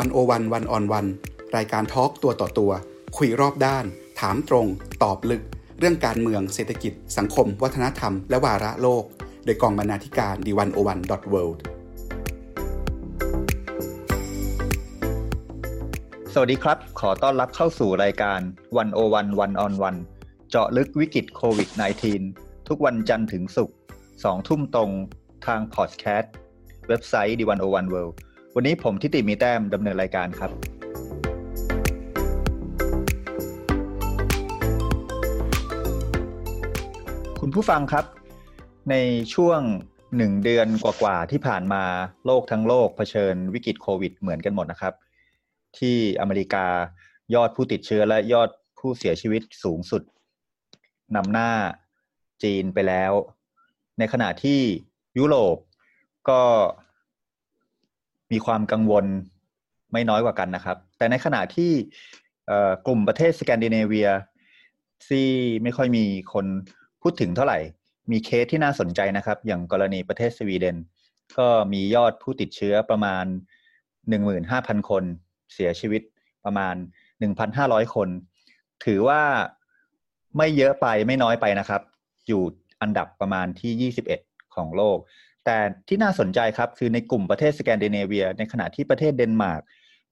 วันโอวันวันออนวันรายการทอล์กตัวต่อตัว คุยรอบด้าน ถามตรง ตอบลึก เรื่องการเมืองเศรษฐกิจ สังคม วัฒนธรรม และวาระโลก โดยกองบรรณาธิการดีวันโอวันดอทเวิลด์สวัสดีครับ ขอต้อนรับเข้าสู่รายการวันโอวันวันออนวันเจาะลึกวิกฤตโควิด -19 ทุกวันจันทร์ถึงศุกร์สองทุ่มตรงทางพอดแคสต์เว็บไซต์ดีวันโอวันเวิลด์ วันนี้ผมทิติมีแต้มดำเนินรายการครับ คุณผู้ฟังครับ ในช่วงหนึ่งเดือนกว่าๆที่ผ่านมาโลกทั้งโลกเผชิญวิกฤตโควิดเหมือนกันหมดนะครับ ที่อเมริกายอดผู้ติดเชื้อและยอดผู้เสียชีวิตสูงสุดนำหน้าจีนไปแล้ว ในขณะที่ยุโรปก็ มีความกังวลไม่น้อยกว่ากันนะครับ แต่ในขณะที่กลุ่มประเทศสแกนดิเนเวียที่ไม่ค่อยมีคนพูดถึงเท่าไหร่ มีเคสที่น่าสนใจนะครับ อย่างกรณีประเทศสวีเดน ก็มียอดผู้ติดเชื้อประมาณ 15,000 คน เสียชีวิตประมาณ 1,500 คน ถือว่าไม่เยอะไปไม่น้อยไปนะครับ อยู่อันดับประมาณที่ 21 ของโลก แต่ที่น่าสนใจครับ คือในกลุ่มประเทศสแกนดิเนเวีย ในขณะที่ประเทศเดนมาร์ก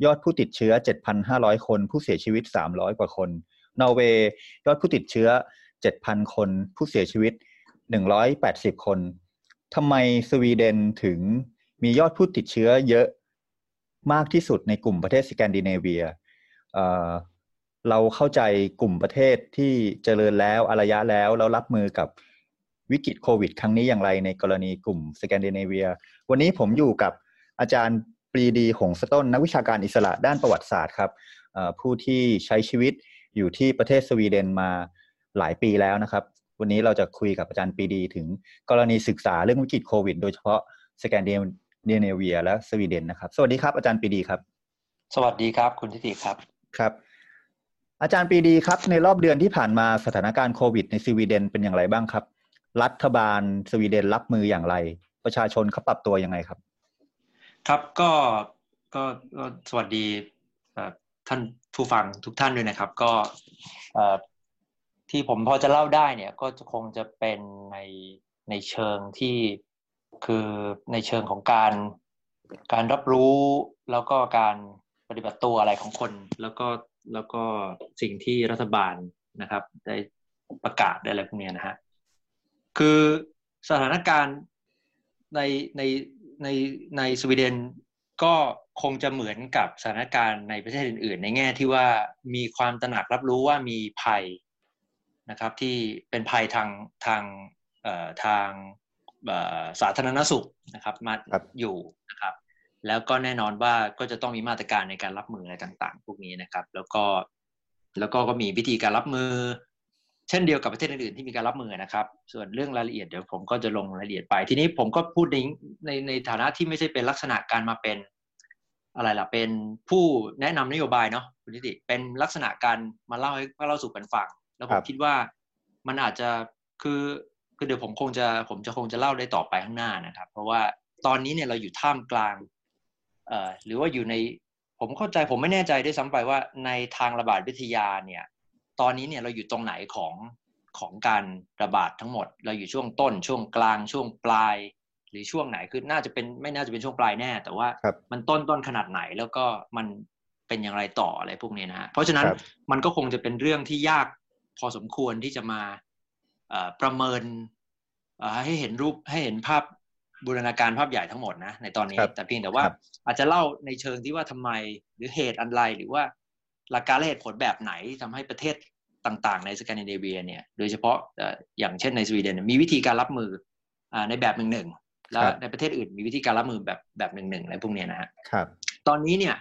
ยอดผู้ติดเชื้อ 7,500 คน ผู้เสียชีวิต 300 กว่าคน นอร์เวย์ยอดผู้ติดเชื้อ 7,000 คน ผู้เสียชีวิต 180 คนทำไมสวีเดนถึงมียอดผู้ติดเชื้อเยอะมากที่สุดในกลุ่มประเทศสแกนดิเนเวียเเราเข้าใจกลุ่มประเทศที่เจริญแล้วอารยะแล้วแล้วรับมือกับ วิกฤตโควิด ครั้งนี้อย่างไรในกรณีกลุ่มสแกนดิเนเวีย วันนี้ผมอยู่กับอาจารย์ปรีดีหงสต้นนักวิชาการอิสระด้านประวัติศาสตร์ครับผู้ที่ใช้ชีวิตอยู่ที่ประเทศสวีเดนมาหลายปีแล้วนะครับ วันนี้เราจะคุยกับอาจารย์ปรีดี ถึงกรณีศึกษาเรื่องวิกฤตโควิด โดยเฉพาะสแกนดิเนเวีย และสวีเดนนะครับ สวัสดีครับ อาจารย์ปรีดีครับ สวัสดีครับ คุณทิติครับครับ อาจารย์ปรีดีครับ ในรอบเดือนที่ผ่านมาสถานการณ์โควิดในสวีเดนเป็นอย่างไรบ้างครับ รัฐบาลสวีเดนรับมืออย่างไร ประชาชนเขาปรับตัวยังไงครับ ครับก็ก็สวัสดีท่านผู้ฟังทุกท่านด้วยนะครับ ก็ที่ผมพอจะเล่าได้เนี่ยก็จะคงจะเป็นในในเชิงที่คือในเชิงของการการรับรู้แล้วก็การปฏิบัติตัวอะไรของคน แล้วก็แล้วก็สิ่งที่รัฐบาลนะครับ ได้ประกาศได้อะไรพวกนี้นะฮะ คือสถานการณ์ในในในในสวีเดนก็คงจะเหมือนกับสถานการณ์ในประเทศอื่น ๆ ในแง่ที่ว่ามีความตระหนักรับรู้ว่ามีภัยนะครับ ที่เป็นภัยทางทางทางสาธารณสุขนะครับมาอยู่นะครับ แล้วก็แน่นอนว่าก็จะต้องมีมาตรการในการรับมืออะไรต่าง ๆ พวกนี้นะครับ แล้วก็แล้วก็ก็มีวิธีการรับมือ เช่นเดียวกับประเทศอื่นๆที่มีการรับมือนะครับ ส่วนเรื่องรายละเอียดเดี๋ยวผมก็จะลงรายละเอียดไป ทีนี้ผมก็พูดในในในฐานะที่ไม่ใช่เป็นลักษณะการมาเป็นอะไรล่ะเป็นผู้แนะนำนโยบายเนาะคุณนิติเป็นลักษณะการมาเล่าให้เล่าสู่กันฟัง แล้วผมคิดว่ามันอาจจะคือคือเดี๋ยวผมคงจะผมจะคงจะเล่าได้ต่อไปข้างหน้านะครับ เพราะว่าตอนนี้เนี่ยเราอยู่ท่ามกลางเอ่อหรือว่าอยู่ในผมเข้าใจผมไม่แน่ใจด้วยซ้ำไปว่าในทางระบาดวิทยาเนี่ย ตอนนี้เนี่ยเราอยู่ตรงไหนของของการระบาดทั้งหมด เราอยู่ช่วงต้นช่วงกลางช่วงปลาย หรือช่วงไหนคือน่าจะเป็นไม่น่าจะเป็นช่วงปลายแน่ แต่ว่ามันต้นต้นขนาดไหนแล้วก็มันเป็นอย่างไรต่ออะไรพวกนี้นะฮะเพราะฉะนั้นมันก็คงจะเป็นเรื่องที่ยากพอสมควรที่จะมาประเมินให้เห็นรูปให้เห็นภาพบูรณาการภาพใหญ่ทั้งหมดนะในตอนนี้ แต่เพียงแต่ว่าอาจจะเล่าในเชิงที่ว่าทำไมหรือเหตุอันไรหรือว่าหลักการและเหตุผลแบบไหนทำให้ประเทศ ต่างๆ ในสแกนดิเนเวียเนี่ยโดยเฉพาะอย่างเช่นในสวีเดนมีวิธีการรับมือในแบบหนึ่งหนึ่งแล้วในประเทศอื่นมีวิธีการรับมือแบบแบบหนึ่งหนึ่งอะไรพวกนี้นะฮะครับตอนนี้เนี่ย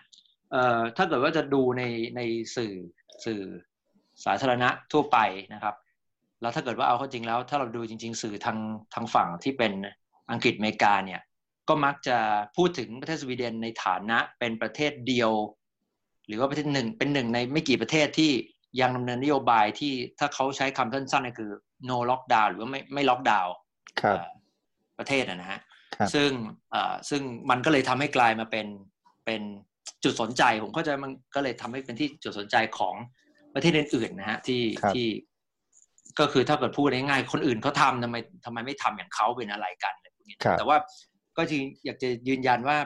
ถ้าเกิดว่าจะดูในในสื่อสื่อสาธารณะทั่วไปนะครับ แล้วถ้าเกิดว่าเอาเข้าจริงแล้ว ถ้าเราดูจริง ๆ สื่อทางทางฝั่งที่เป็นอังกฤษอเมริกาเนี่ยก็มักจะพูดถึงประเทศสวีเดนในฐานะเป็นประเทศเดียว หรือว่าประเทศหนึ่งเป็นหนึ่งในไม่กี่ประเทศที่ ยังดำเนินนโยบายที่ถ้าเขาใช้คำสั้นๆก็คือ no lockdown หรือว่าไม่ไม่ล็อกดาวน์ประเทศนะฮะซึ่งซึ่งมันก็เลยทำให้กลายมาเป็นเป็นจุดสนใจผมเข้าใจมันก็เลยทำให้เป็นที่จุดสนใจของประเทศอื่นๆนะฮะที่ที่ก็คือถ้าเกิดพูดง่ายๆคนอื่นเขาทำทำไมทำไมไม่ทำอย่างเขาเป็นอะไรกันอะไรพวกนี้แต่ว่าก็จริงอยากจะยืนยันว่า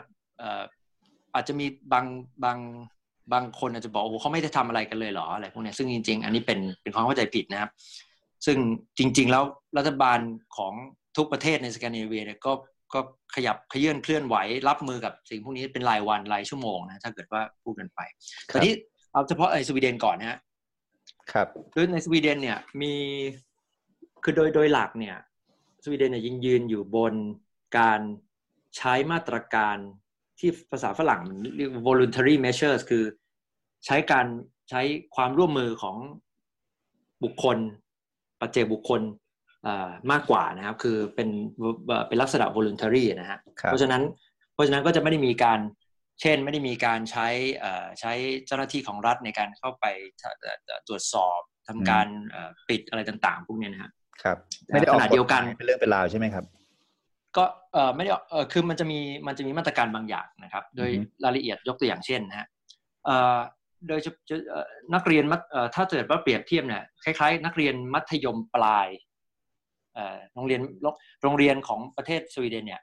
อาจจะมีบางบาง บางคนอาจจะบอกโอ้เขาไม่ได้ทำอะไรกันเลยเหรออะไรพวกนี้ซึ่งจริง ๆ อันนี้เป็นเป็นความเข้าใจผิดนะครับ ซึ่งจริง ๆ แล้วรัฐบาลของทุกประเทศในสแกนดิเนเวียเนี่ยก็ก็ขยับขยื่นเคลื่อนไหวรับมือกับสิ่งพวกนี้เป็นรายวันรายชั่วโมงนะถ้าเกิดว่าพูดกันไปแต่ที่เอาเฉพาะไอ้สวีเดนก่อนนะฮะครับคือในสวีเดนเนี่ยมีคือโดยโดยหลักเนี่ยสวีเดนเนี่ยยิงยืนอยู่บนการใช้มาตรการ ที่ภาษาฝรั่งเรียก voluntary measures คือใช้การใช้ความร่วมมือของบุคคลปัจเจกบุคคลมากกว่านะครับ คือเป็นเป็นลักษณะ voluntary นะฮะเพราะฉะนั้นเพราะฉะนั้นก็จะไม่ได้มีการเช่นไม่ได้มีการใช้ใช้เจ้าหน้าที่ของรัฐในการเข้าไปตรวจสอบทำการปิดอะไรต่างๆ พวกนี้นะครับครับไม่ได้ออกเดียวกันเป็นเรื่องเป็นราวใช่ไหมครับ ก็เออไม่ได้เออคือมันจะมีมันจะมีมาตรการบางอย่างนะครับ โดยรายละเอียดยกตัวอย่างเช่นนะฮะเอ่อโดยนักเรียนถ้าเกิดว่าเปรียบเทียบเนี่ยคล้ายๆ นักเรียนมัธยมปลายโรงเรียนโรงเรียนของประเทศสวีเดนเนี่ย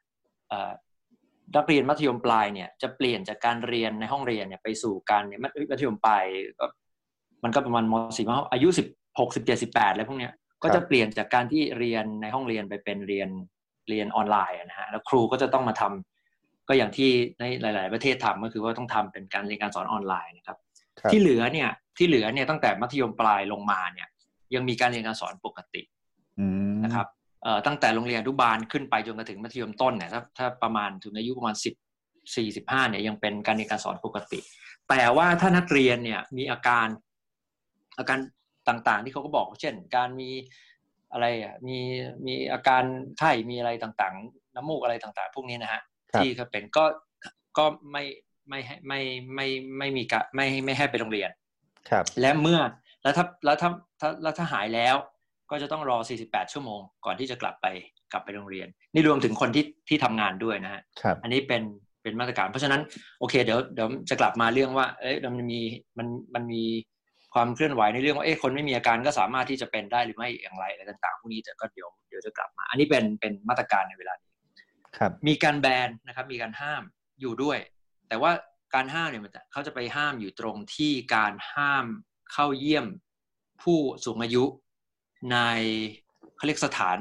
นักเรียนมัธยมปลายเนี่ยจะเปลี่ยนจากการเรียนในห้องเรียนเนี่ยไปสู่การเนี่ยมัธยมปลายก็มันก็ประมาณมสี่มอายุสิบหกสิบเจ็ดสิบแปดแล้วพวกเนี้ยก็จะเปลี่ยนจากการที่เรียนในห้องเรียนไปเป็นเรียน เรียนออนไลน์นะฮะแล้วครูก็จะต้องมาทำก็อย่างที่ในหลาย ๆ ประเทศทำก็คือว่าต้องทำเป็นการเรียนการสอนออนไลน์นะครับ ที่เหลือเนี่ยที่เหลือเนี่ยตั้งแต่มัธยมปลายลงมาเนี่ย ยังมีการเรียนการสอนปกตินะครับตั้งแต่โรงเรียนอนุบาลขึ้นไปจนกระถึงมัธยมต้นเนี่ยถ้าถ้าประมาณถึงอายุประมาณสิบสี่สิบห้าเนี่ยยังเป็นการเรียนการสอนปกติ แต่ว่าถ้านักเรียนเนี่ยมีอาการอาการต่างๆ ที่เขาก็บอกเช่น การมี อะไรอะมีมีอาการไข้มีอะไรต่างๆ น้ำมูกอะไรต่างๆ พวกนี้นะฮะที่เขาเป็นก็ก็ไม่ไม่ให้ไม่ไม่ไม่มีกะไม่ไม่ให้ไปโรงเรียนครับ และเมื่อแล้วถ้าแล้วถ้าถ้าแล้วถ้าหายแล้ว ก็จะต้องรอ 48 ชั่วโมง ก่อนที่จะกลับไปกลับไปโรงเรียน นี่รวมถึงคนที่ที่ทำงานด้วยนะฮะอันนี้เป็นเป็นมาตรการ เพราะฉะนั้นโอเคเดี๋ยวเดี๋ยวจะกลับมาเรื่องว่าเอ๊ะมันมีมันมันมี ความเคลื่อนไหวในเรื่องว่าเอ๊ะคนไม่มีอาการก็สามารถที่จะเป็นได้หรือไม่อย่างไรอะไรต่างๆพวกนี้แต่ก็เดี๋ยวเดี๋ยวจะกลับมา อันนี้เป็นเป็นมาตรการในเวลานี้ครับ มีการแบนนะครับมีการห้ามอยู่ด้วย แต่ว่าการห้ามเนี่ยมันเขาจะไปห้ามอยู่ตรงที่การห้ามเข้าเยี่ยมผู้สูงอายุในเขาเรียกสถาน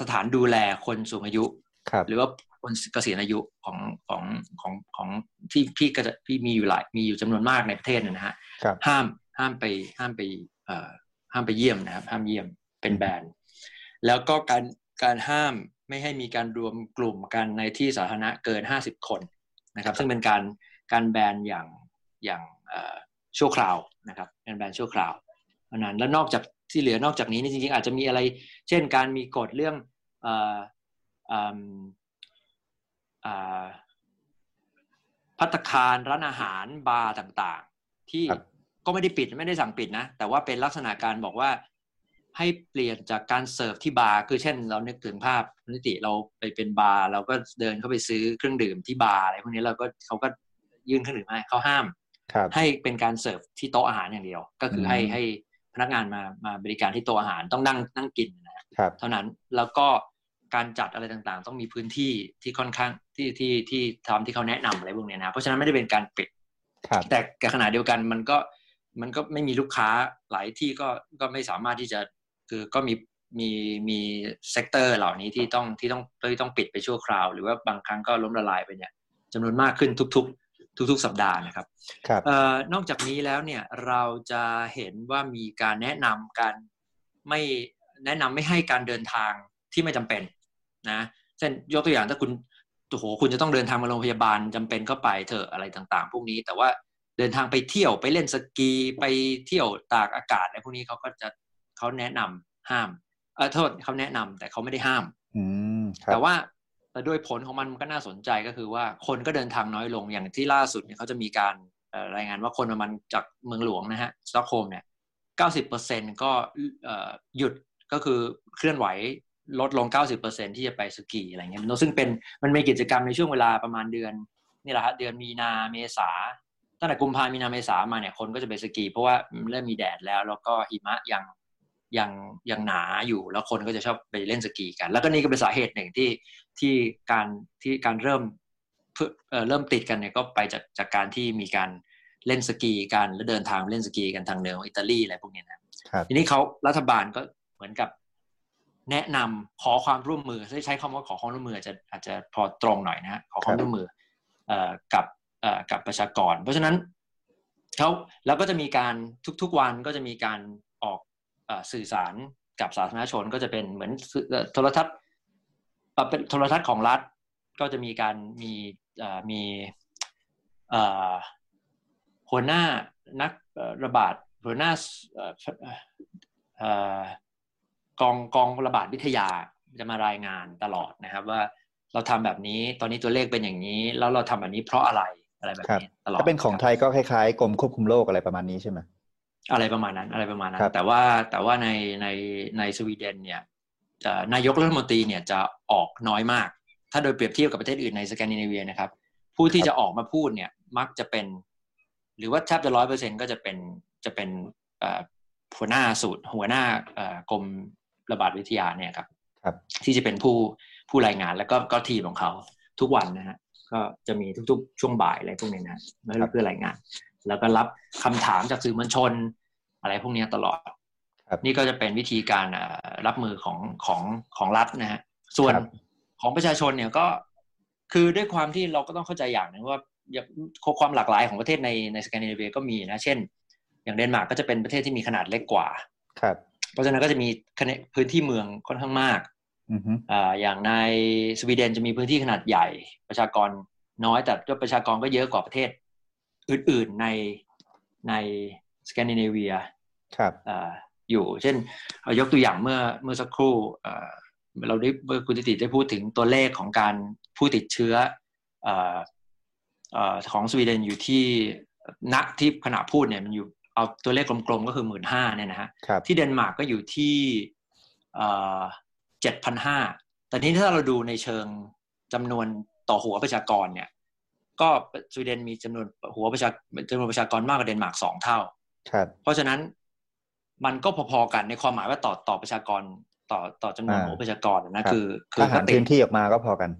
สถานดูแลคนสูงอายุหรือว่าคนเกษียณอายุของของของของที่ที่ก็จะที่มีอยู่หลายมีอยู่จำนวนมากในประเทศนะฮะห้าม ห้ามไปห้ามไปเอ่อห้ามไปเยี่ยมนะครับ ห้ามเยี่ยมเป็นแบนแล้วก็การการห้ามไม่ให้มีการรวมกลุ่มกันในที่สาธารณะเกินห้าสิบคนนะครับ ซึ่งเป็นการการแบนอย่างอย่างชั่วคราวนะครับเป็นแบนชั่วคราวเพราะนั้นแล้วนอกจากที่เหลือนอกจากนี้นี่จริงๆอาจจะมีอะไร เช่นการมีกฎเรื่องพัตคารร้านอาหารบาร์ต่างๆ ที่ ก็ไม่ได้ปิดไม่ได้สั่งปิดนะ แต่ว่าเป็นลักษณะการบอกว่าให้เปลี่ยนจากการเสิร์ฟที่บาร์คือเช่น เรานึกถึงภาพนิติเราไปเป็นบาร์เราก็เดินเข้าไปซื้อเครื่องดื่มที่บาร์อะไรพวกนี้เราก็เขาก็ยื่นเครื่องดื่มให้เขาห้ามให้เป็นการเสิร์ฟที่โต๊ะอาหารอย่างเดียว ก็คือให้ให้นักงานมามาบริการที่โต๊ะอาหารต้องนั่งนั่งกินนะครับเท่านั้นแล้วก็การจัดอะไรต่างๆ ต้องมีพื้นที่ที่ค่อนข้างที่ที่ที่ทำที่เขาแนะนำอะไรพวกนี้นะเพราะฉะนั้นไม่ได้เป็นการปิดแต่ขณะเดียวกันมันก็ มันก็ไม่มีลูกค้าหลายที่ก็ก็ไม่สามารถที่จะคือก็มีมีมี sector เหล่านี้ที่ต้องที่ต้องที่ต้องปิดไปชั่วคราว หรือว่าบางครั้งก็ล้มละลายไปเนี่ยจำนวนมากขึ้นทุกทุก ๆ สัปดาห์นะครับรบนอกจากนี้แล้วเนี่ยเราจะเห็นว่ามีการแนะนำการไม่แนะนำไม่ให้การเดินทางที่ไม่จำเป็นนะเช่นยกตัวอย่างถ้าคุณโอ้โหคุณจะต้องเดินทางมาโรงพยาบาลจำเป็นก็ไปเถอะอะไรต่างๆ พวกนี้ แต่ว่า เดินทางไปเที่ยวไปเล่นสกีไปเที่ยวตากอากาศอะไรพวกนี้เขาก็จะเขาแนะนำห้ามเออโทษเขาแนะนำแต่เขาไม่ได้ห้ามแต่ว่าแต่โดยผลของมันมันก็น่าสนใจก็คือว่าคนก็เดินทางน้อยลงอย่างที่ล่าสุดเนี่ยเขาจะมีการรายงานว่าคนประมาณจากเมืองหลวงนะฮะสต็อกโฮล์มเนี่ยเก้าสิบเปอร์เซ็นก็หยุดก็คือเคลื่อนไหวลดลงเก้าสิบเปอร์เซ็นที่จะไปสกีอะไรเงี้ยซึ่งเป็นมันมีกิจกรรมในช่วงเวลาประมาณเดือนนี่แหละฮะเดือนมีนาเมษา ตั้งแต่กุมภามีนาเมษามาเนี่ยคนก็จะไปสกี เพราะว่าเริ่มมีแดดแล้ว แล้วก็หิมะยังยังยังหนาอยู่แล้วคนก็จะชอบไปเล่นสกีกัน แล้วก็นี่ก็เป็นสาเหตุหนึ่งที่ที่การที่การเริ่มเริ่มติดกันเนี่ยก็ไปจากจากการที่มีการเล่นสกีกันแล้วเดินทางเล่นสกีกันทางเหนือของอิตาลีอะไรพวกนี้นะทีนี้เขารัฐบาลก็เหมือนกับแนะนำขอความร่วมมือใช้คำว่าขอความร่วมมืออาจจะอาจจะพอตรงหน่อยนะขอความร่วมมือกับ กับประชากร เพราะฉะนั้นเขาแล้วก็จะมีการทุกๆวันก็จะมีการออกสื่อสารกับสาธารณชนก็จะเป็นเหมือนโทรทัศน์เป็นโทรทัศน์ของรัฐก็จะมีการมีมีหัวหน้านักระบาดหัวหน้ากองกองระบาดวิทยาจะมารายงานตลอดนะครับว่าเราทำแบบนี้ตอนนี้ตัวเลขเป็นอย่างนี้ แล้วเราทำแบบนี้เพราะอะไร อะไรแบบนี้ตลอดถ้าเป็นของไทยก็คล้ายๆกรมควบคุมโรคอะไรประมาณนี้ใช่ไหมอะไรประมาณนั้นอะไรประมาณนั้น แต่ว่าแต่ว่าในในในสวีเดนเนี่ยนายกรัฐมนตรีเนี่ยจะออกน้อยมาก ถ้าโดยเปรียบเทียบกับประเทศอื่นในสแกนดิเนเวียนะครับ ผู้ที่จะออกมาพูดเนี่ยมักจะเป็น หรือว่าแทบจะร้อยเปอร์เซ็นก็จะเป็นจะเป็นหัวหน้าสูตรหัวหน้ากรมระบาดวิทยาเนี่ยครับครับที่จะเป็นผู้ผู้รายงานแล้วก็ก็ทีมของเขาทุกวันนะฮะ ก็จะมีทุกๆ ช่วงบ่ายอะไรพวกนี้นะเพื่อรายงาน แล้วก็รับคำถามจากสื่อมวลชน อะไรพวกนี้ตลอดนี่ก็จะเป็นวิธีการรับมือของของของรัฐนะฮะส่วนของประชาชนเนี่ยก็คือด้วยความที่เราก็ต้องเข้าใจอย่างนึงว่าความหลากหลายของประเทศในในสแกนดิเนเวียก็มีนะ เช่น อย่างเดนมาร์กก็จะเป็นประเทศที่มีขนาดเล็กกว่า ครับ เพราะฉะนั้นก็จะมีพื้นที่เมืองค่อนข้างมาก อ่าอย่างในสวีเดนจะมีพื้นที่ขนาดใหญ่ ประชากรน้อยแต่ด้วยประชากรก็เยอะกว่าประเทศ อื่นๆในในสแกนดิเนเวียครับอ่าอยู่ เช่นยกตัวอย่างเมื่อเมื่อสักครู่เราได้คุณติติได้พูดถึงตัวเลขของการผู้ติดเชื้ออของสวีเดนอยู่ที่ณที่ขณะพูดเนี่ยมันอยู่เอาตัวเลขกลมๆก็คือหมื่นห้าเนี่ยนะฮะที่เดนมาร์กก็อยู่ที่ เจ็ดพันห้าแต่นี้ถ้าเราดูในเชิงจำนวนต่อหัวประชากรเนี่ย ก็สวีเดนมีจำนวนหัวประชาจำนวนประชากรมากกว่าเดนมาร์กสองเท่าเพราะฉะนั้นมันก็พอๆกันในความหมายว่าต่อต่อประชากรต่อต่อจำนวนหัวประชากรนะคือคือทหารพื้นที่ออกมาก็พอกัน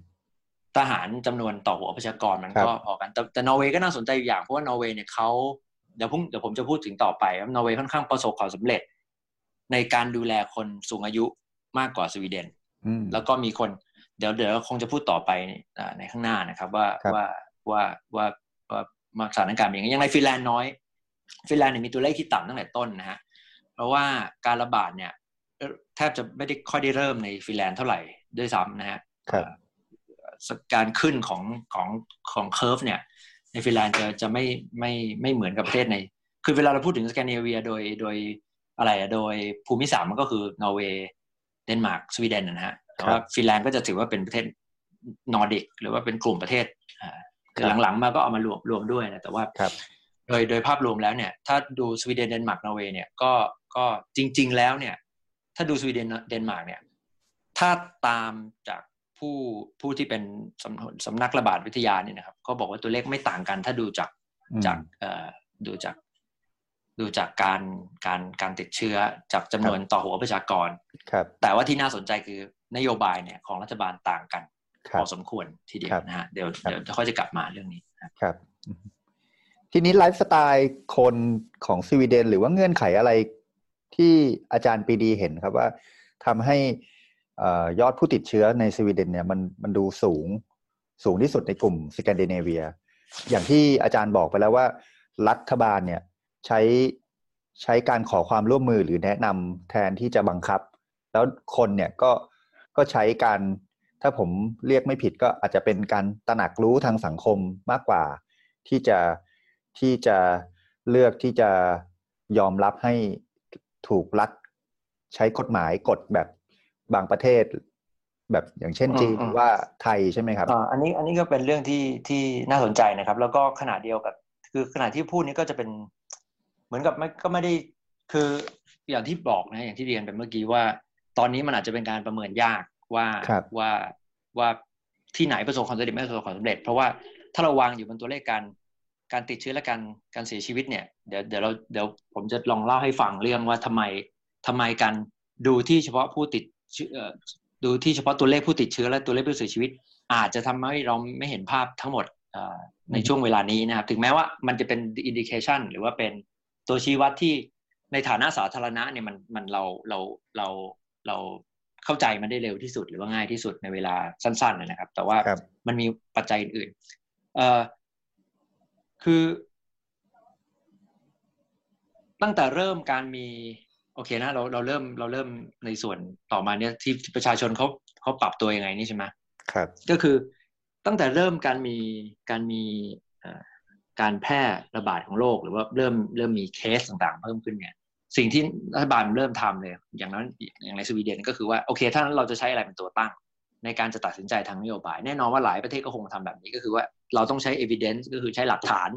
ทหารจำนวนต่อหัวประชากรมันก็พอกัน แต่แต่นอร์เวย์ก็น่าสนใจอย่างเพราะว่านอร์เวย์เนี่ยเขาเดี๋ยวพุ่งเดี๋ยวผมจะพูดถึงต่อไปว่านอร์เวย์ค่อนข้างประสบความสำเร็จ ในการดูแลคนสูงอายุ มากกว่าสวีเดนแล้วก็มีคนเดี๋ยวเดี๋ยวคงจะพูดต่อไปในข้างหน้านะครับ ว่าว่าว่าว่าว่ามาสถานการณ์อย่างยังในฟินแลนด์น้อย ฟินแลนด์เนี่ยมีตัวเลขที่ต่ำตั้งแต่ต้นนะฮะเพราะว่าการระบาดเนี่ยแทบจะไม่ได้ค่อยได้เริ่มในฟินแลนด์เท่าไหร่ด้วยซ้ำนะฮะการขึ้นของของของ curve เนี่ย ในฟินแลนด์จะจะไม่ไม่ไม่เหมือนกับประเทศใน คือเวลาเราพูดถึงสแกนดิเนเวียโดยโดยอะไรอะโดยภูมิศาสตร์มันก็คือนอร์เวย์ เดนมาร์กสวีเดนนะฮะแต่ว่าฟินแลนด์ก็จะถือว่าเป็นประเทศนอร์ดิกหรือว่าเป็นกลุ่มประเทศคือหลังๆ มาก็เอามารวมรวมด้วยนะแต่ว่าโดยโดยภาพรวมแล้วเนี่ย ถ้าดูสวีเดนเดนมาร์กนอร์เวย์เนี่ยก็ก็จริง ๆ แล้วเนี่ย ถ้าดูสวีเดนเดนมาร์กเนี่ยถ้าตามจากผู้ผู้ที่เป็นสำสำนักระบาดวิทยาเนี่ยนะครับก็บอกว่าตัวเลขไม่ต่างกัน ถ้าดูจากจากเอ่อดูจาก ดูจากการการการติดเชื้อจากจำนวนต่อหัวประชากรครับ แต่ว่าที่น่าสนใจคือนโยบายเนี่ยของรัฐบาลต่างกันพอสมควรทีเดียวนะฮะเดี๋ยวเดี๋ยวค่อยจะกลับมาเรื่องนี้ครับ ทีนี้ไลฟ์สไตล์คนของสวีเดน หรือว่าเงื่อนไขอะไรที่อาจารย์ปีดีเห็นครับว่าทำให้ยอดผู้ติดเชื้อในสวีเดนเนี่ยมันมันดูสูงสูงที่สุดในกลุ่มสแกนดิเนเวีย อย่างที่อาจารย์บอกไปแล้วว่ารัฐบาลเนี่ย ใช้ใช้การขอความร่วมมือหรือแนะนำแทนที่จะบังคับ แล้วคนเนี่ยก็ก็ใช้การถ้าผมเรียกไม่ผิดก็อาจจะเป็นการตระหนักรู้ทางสังคมมากกว่า ที่จะที่จะเลือกที่จะยอมรับให้ถูกรัฐใช้กฎหมายกฎแบบบางประเทศ แบบอย่างเช่นจีนว่าไทยใช่ไหมครับอ่าอันนี้อันนี้ก็เป็นเรื่องที่ที่น่าสนใจนะครับ แล้วก็ขนาดเดียวกับ คือขนาดที่พูดนี้ก็จะเป็น เหมือนกับไม่ก็ไม่ได้คืออย่างที่บอกนะอย่างที่เรียนไปเมื่อกี้ว่า ตอนนี้มันอาจจะเป็นการประเมินยากว่าว่าว่าที่ไหนประสบความสำเร็จไม่ประสบความสำเร็จ เพราะว่าถ้าเราวางอยู่บนตัวเลขการการติดเชื้อและการการเสียชีวิตเนี่ยเดี๋ยวเดี๋ยวเราเดี๋ยวผมจะลองเล่าให้ฟังเรื่องว่าทำไมทำไมการดูที่เฉพาะผู้ติดดูที่เฉพาะตัวเลขผู้ติดเชื้อและตัวเลขผู้เสียชีวิต อาจจะทำให้เราไม่เห็นภาพทั้งหมดในช่วงเวลานี้นะครับ ถึงแม้ว่ามันจะเป็น indication หรือว่าเป็น ตัวชี้วัดที่ในฐานะสาธารณะเนี่ยมันมันเราเราเราเราเข้าใจมันได้เร็วที่สุดหรือว่าง่ายที่สุดในเวลาสั้นๆนะครับ แต่ว่ามันมีปัจจัยอื่นๆเอ่อคือ ตั้งแต่เริ่มการมีโอเคนะเราเราเริ่มเราเริ่มในส่วนต่อมาเนี่ยที่ประชาชนเขาเขาปรับตัวยังไงนี่ใช่ไหมครับ ก็คือตั้งแต่เริ่มการมีการมี การแพร่ระบาดของโรคหรือว่าเริ่มเริ่มมีเคสต่างๆ เพิ่มขึ้นเนี่ยสิ่งที่รัฐบาลเริ่มทำเลยอย่างนั้นอย่างในสวีเดนก็คือว่าโอเค ถ้าเราจะใช้อะไรเป็นตัวตั้ง ในการจะตัดสินใจทางนโยบาย แน่นอนว่าหลายประเทศก็คงทำแบบนี้ก็คือว่าเราต้องใช้ evidence ก็คือใช้หลักฐาน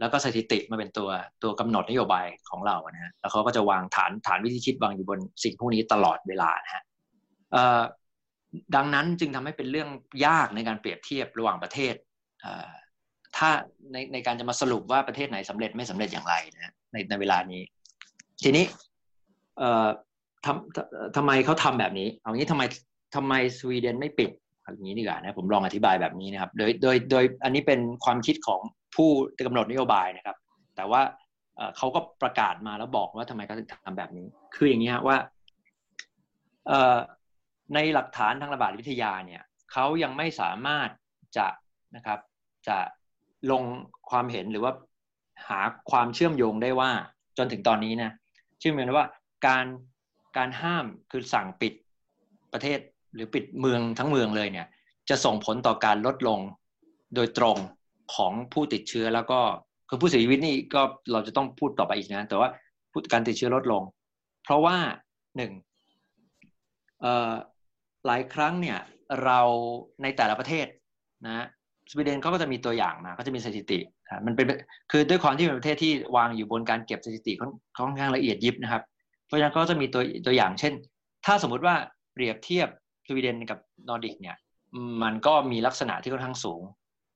แล้วก็สถิติมาเป็นตัวตัวกำหนดนโยบายของเรานะฮะแล้วเขาก็จะวางฐานฐานวิธีคิดวางอยู่บนสิ่งพวกนี้ตลอดเวลานะฮะดังนั้นจึงทำให้เป็นเรื่องยากในการเปรียบเทียบระหว่างประเทศ ถ้าในในการจะมาสรุปว่าประเทศไหนสำเร็จไม่สำเร็จอย่างไรนะในในเวลานี้ ทีนี้ เอ่อทำทำไมเขาทำแบบนี้ เอางี้ทำไมทำไมสวีเดนไม่ปิดอย่างนี้ดีกว่านะผมลองอธิบายแบบนี้นะครับ โดยโดยโดยอันนี้เป็นความคิดของผู้กำหนดนโยบายนะครับ แต่ว่าเขาก็ประกาศมาแล้วบอกว่าทำไมเขาถึงทำแบบนี้ คืออย่างนี้ฮะว่าในหลักฐานทางระบาดวิทยาเนี่ยเขายังไม่สามารถจะนะครับจะ ลงความเห็นหรือว่าหาความเชื่อมโยงได้ว่าจนถึงตอนนี้นะเชื่อมโยงว่าการการห้ามคือสั่งปิดประเทศหรือปิดเมืองทั้งเมืองเลยเนี่ย จะส่งผลต่อการลดลงโดยตรงของผู้ติดเชื้อแล้วก็คือผู้เสียชีวิตนี่ก็เราจะต้องพูดต่อไปอีกนะ แต่ว่าการติดเชื้อลดลง เพราะว่าหนึ่งหลายครั้งเนี่ยเราในแต่ละประเทศนะ สวีเดนเขาก็จะมีตัวอย่างมาก็จะมีสถิติมันเป็นคือด้วยความที่เป็นประเทศที่วางอยู่บนการเก็บสถิติค่อนข้างละเอียดยิบนะครับ เพราะฉะนั้นก็จะมีตัวตัวอย่างเช่น ถ้าสมมุติว่าเปรียบเทียบสวีเดนกับนอร์ดิกเนี่ยมันก็มีลักษณะที่ค่อนข้างสูง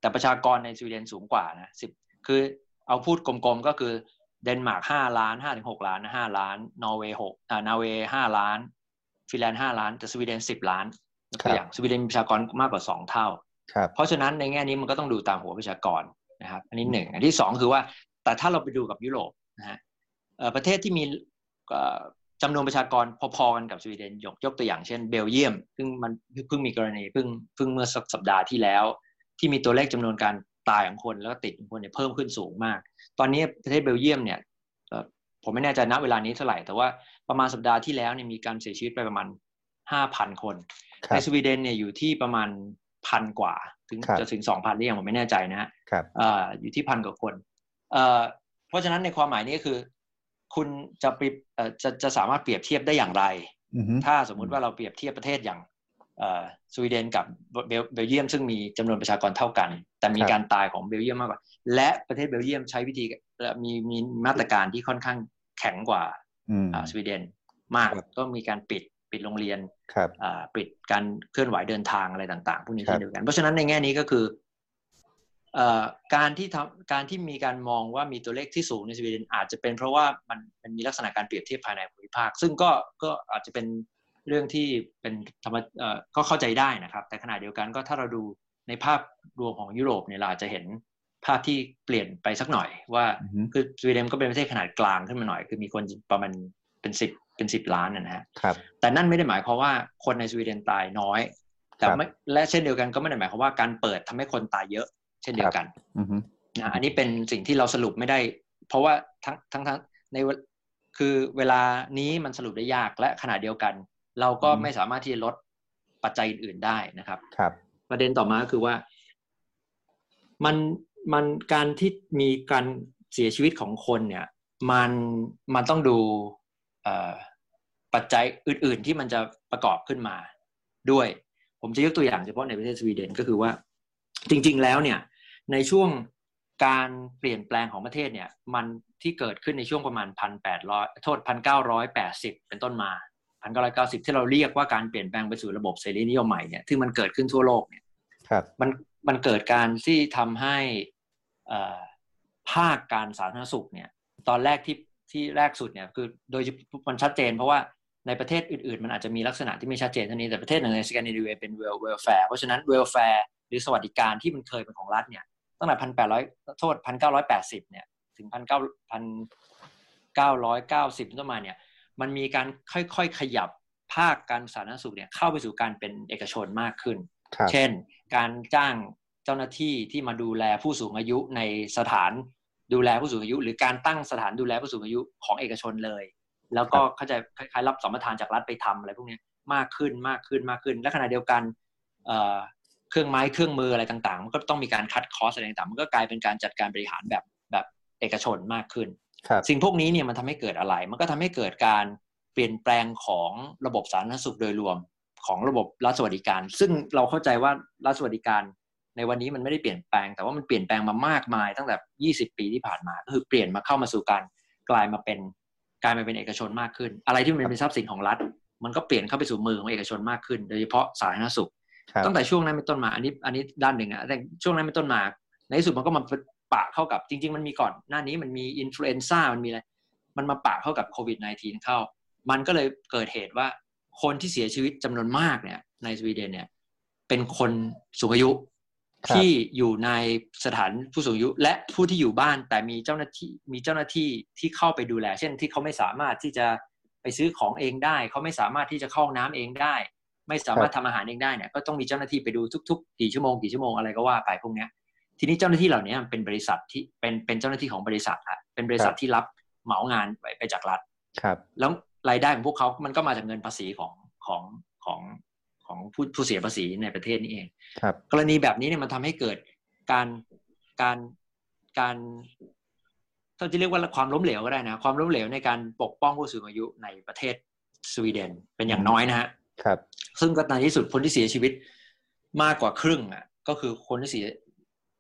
แต่ประชากรในสวีเดนสูงกว่านะสิบคือเอาพูดกลมๆก็คือเดนมาร์กห้าล้านห้าถึงหกล้านห้าล้าน นอร์เวย์หกอ่านอร์เวย์ห้าล้าน ฟินแลนด์ห้าล้าน แต่สวีเดนสิบล้านตัวอย่างสวีเดนมีประชากรมากกว่าสองเท่า เพราะฉะนั้นในแง่นี้มันก็ต้องดูตามหัวประชากรนะครับอันนี้หนึ่งอันที่สองคือว่าแต่ถ้าเราไปดูกับยุโรปนะฮะประเทศที่มีจำนวนประชากรพอๆกันกับสวีเดนยกยกตัวอย่างเช่นเบลเยียม ซึ่งมันเพิ่งมีกรณีเพิ่งเพิ่งเมื่อสัปดาห์ที่แล้ว ที่มีตัวเลขจำนวนการตายของคนแล้วก็ติดของคนเนี่ยเพิ่มขึ้นสูงมาก ตอนนี้ประเทศเบลเยียมเนี่ยผมไม่แน่ใจณเวลานี้เท่าไหร่ แต่ว่าประมาณสัปดาห์ที่แล้วเนี่ยมีการเสียชีวิตไปประมาณห้าพันคน ในสวีเดนเนี่ยอยู่ที่ประมาณ พันกว่า ถึงจะถึงสองพันหรือยังผมไม่แน่ใจนะฮะอยู่ที่พันกว่าคนเพราะฉะนั้นในความหมายนี้ก็คือ คุณจะปจะจะสามารถเปรียบเทียบได้อย่างไร ถ้าสมมุติว่าเราเปรียบเทียบประเทศอย่างสวีเดนกับเบลเยียมซึ่งมีจำนวนประชากรเท่ากัน แต่มีการตายของเบลเยียมมากกว่า และประเทศเบลเยียมใช้วิธีมีมีมาตรการที่ค่อนข้างแข็งกว่าสวีเดนมากก็มีการปิด ปิดโรงเรียนปิดการเคลื่อนไหวเดินทางอะไรต่างๆพวกนี้เช่นเดียวกัน เพราะฉะนั้นในแง่นี้ก็คือการที่ทำการที่มีการมองว่ามีตัวเลขที่สูงในสวีเดนอาจจะเป็นเพราะว่ามันมันมีลักษณะการเปรียบเทียบภายในภูมิภาค ซึ่งก็ก็อาจจะเป็นเรื่องที่เป็นธรรมก็เข้าใจได้นะครับ แต่ขณะเดียวกันก็ถ้าเราดูในภาพรวมของยุโรปเนี่ยเราอาจจะเห็นภาพที่เปลี่ยนไปสักหน่อยว่าคือสวีเดนก็เป็นประเทศขนาดกลางขึ้นมาหน่อย คือมีคนประมาณเป็นสิบ เป็นสิบล้านนะฮะครับ แต่นั่นไม่ได้หมายความว่าคนในสวีเดนตายน้อย แต่ไม่และเช่นเดียวกันก็ไม่ได้หมายความว่าการเปิดทำให้คนตายเยอะ เช่นเดียวกันนะอันนี้เป็นสิ่งที่เราสรุปไม่ได้ เพราะว่าทั้งทั้งทั้งในคือเวลานี้มันสรุปได้ยากและขณะเดียวกัน เราก็ไม่สามารถที่จะลดปัจจัยอื่นๆได้นะครับ ครับ ประเด็นต่อมาคือว่า มันมันการที่มีการเสียชีวิตของคนเนี่ย มันมันต้องดู ปัจจัยอื่น ๆ ที่มันจะประกอบขึ้นมาด้วย ผมจะยกตัวอย่างเฉพาะในประเทศสวีเดนก็คือว่า จริง ๆ แล้วเนี่ยในช่วงการเปลี่ยนแปลงของประเทศเนี่ยมันที่เกิดขึ้นในช่วงประมาณพันแปดร้อยโทษพันเก้าร้อยแปดสิบเป็นต้นมาพันเก้าร้อยเก้าสิบที่เราเรียกว่าการเปลี่ยนแปลงไปสู่ระบบเสรีนิยมใหม่เนี่ยที่มันเกิดขึ้นทั่วโลกเนี่ยครับมันมันเกิดการที่ทำให้ภาคการสาธารณสุขเนี่ย ตอนแรกที่ที่แรกสุดเนี่ยคือโดยมันชัดเจนเพราะว่า ในประเทศอื่นๆ มันอาจจะมีลักษณะที่ไม่ชัดเจนเท่านี้แต่ประเทศหนึ่งในสแกนดิเนเวียเป็น wel welfare เพราะฉะนั้น welfare หรือสวัสดิการที่มันเคยเป็นของรัฐเนี่ยตั้งแต่พันแปดร้อยโทษพันเก้าร้อยแปดสิบเนี่ยถึงพันเก้าพันเก้าร้อยเก้าสิบต้นมาเนี่ยมันมีการค่อยๆขยับภาคการสาธารณสุขเนี่ยเข้าไปสู่การเป็นเอกชนมากขึ้น เช่น การจ้างเจ้าหน้าที่ที่มาดูแลผู้สูงอายุในสถานดูแลผู้สูงอายุ หรือการตั้งสถานดูแลผู้สูงอายุของเอกชนเลย แล้วก็เข้าใจคล้ายๆรับสมรทานจากรัฐไปทำอะไรพวกนี้มากขึ้นมากขึ้นมากขึ้น และขณะเดียวกันเครื่องไม้เครื่องมืออะไรต่างๆ มันก็ต้องมีการคัดคอสอะไรต่างๆ มันก็กลายเป็นการจัดการบริหารแบบแบบเอกชนมากขึ้น สิ่งพวกนี้เนี่ยมันทำให้เกิดอะไร มันก็ทำให้เกิดการเปลี่ยนแปลงของระบบสาธารณสุขโดยรวมของระบบรัฐสวัสดิการ ซึ่งเราเข้าใจว่ารัฐสวัสดิการในวันนี้มันไม่ได้เปลี่ยนแปลง แต่ว่ามันเปลี่ยนแปลงมามากมายตั้งแต่ 20 ปีที่ผ่านมา ก็คือเปลี่ยนมาเข้ามาสู่การกลายมาเป็น กลายมาเป็นเอกชนมากขึ้น อะไรที่มันเป็นทรัพย์สินของรัฐ มันก็เปลี่ยนเข้าไปสู่มือของเอกชนมากขึ้น โดยเฉพาะสาธารณสุขตั้งแต่ช่วงนั้นเป็นต้นมา อันนี้อันนี้ด้านหนึ่งอะแต่ช่วงนั้นเป็นต้นมา ในที่สุดมันก็มาปะเข้ากับจริง ๆ มันมีก่อนหน้านี้มันมี influenza มันมีอะไรมันมาปะเข้ากับโควิด -19 เข้า มันก็เลยเกิดเหตุว่าคนที่เสียชีวิตจำนวนมากเนี่ยในสวีเดนเนี่ยเป็นคนสูงอายุ ที่อยู่ในสถานผู้สูงอายุ และผู้ที่อยู่บ้านแต่มีเจ้าหน้าที่มีเจ้าหน้าที่ที่เข้าไปดูแล เช่นที่เขาไม่สามารถที่จะไปซื้อของเองได้ เขาไม่สามารถที่จะเข้าน้ำเองได้ ไม่สามารถทำอาหารเองได้เนี่ยก็ต้องมีเจ้าหน้าที่ไปดูทุก ๆ กี่ชั่วโมงกี่ชั่วโมงอะไรก็ว่าไปพวกนี้ทีนี้เจ้าหน้าที่เหล่านี้เป็นบริษัทที่เป็นเป็นเจ้าหน้าที่ของบริษัทอะเป็นบริษัทที่รับเหมางานไปไปจากรัฐครับ แล้วรายได้ของพวกเขามันก็มาจากเงินภาษีของของของ ของผู้ผู้เสียภาษีในประเทศนี้เองครับ กรณีแบบนี้เนี่ยมันทำให้เกิดการการการถ้าจะเรียกว่าความล้มเหลวก็ได้นะ ความล้มเหลวในการปกป้องผู้สูงอายุในประเทศสวีเดนเป็นอย่างน้อยนะฮะครับ ซึ่งก็ในที่สุดคนที่เสียชีวิตมากกว่าครึ่งอะ ก็คือคนที่เสีย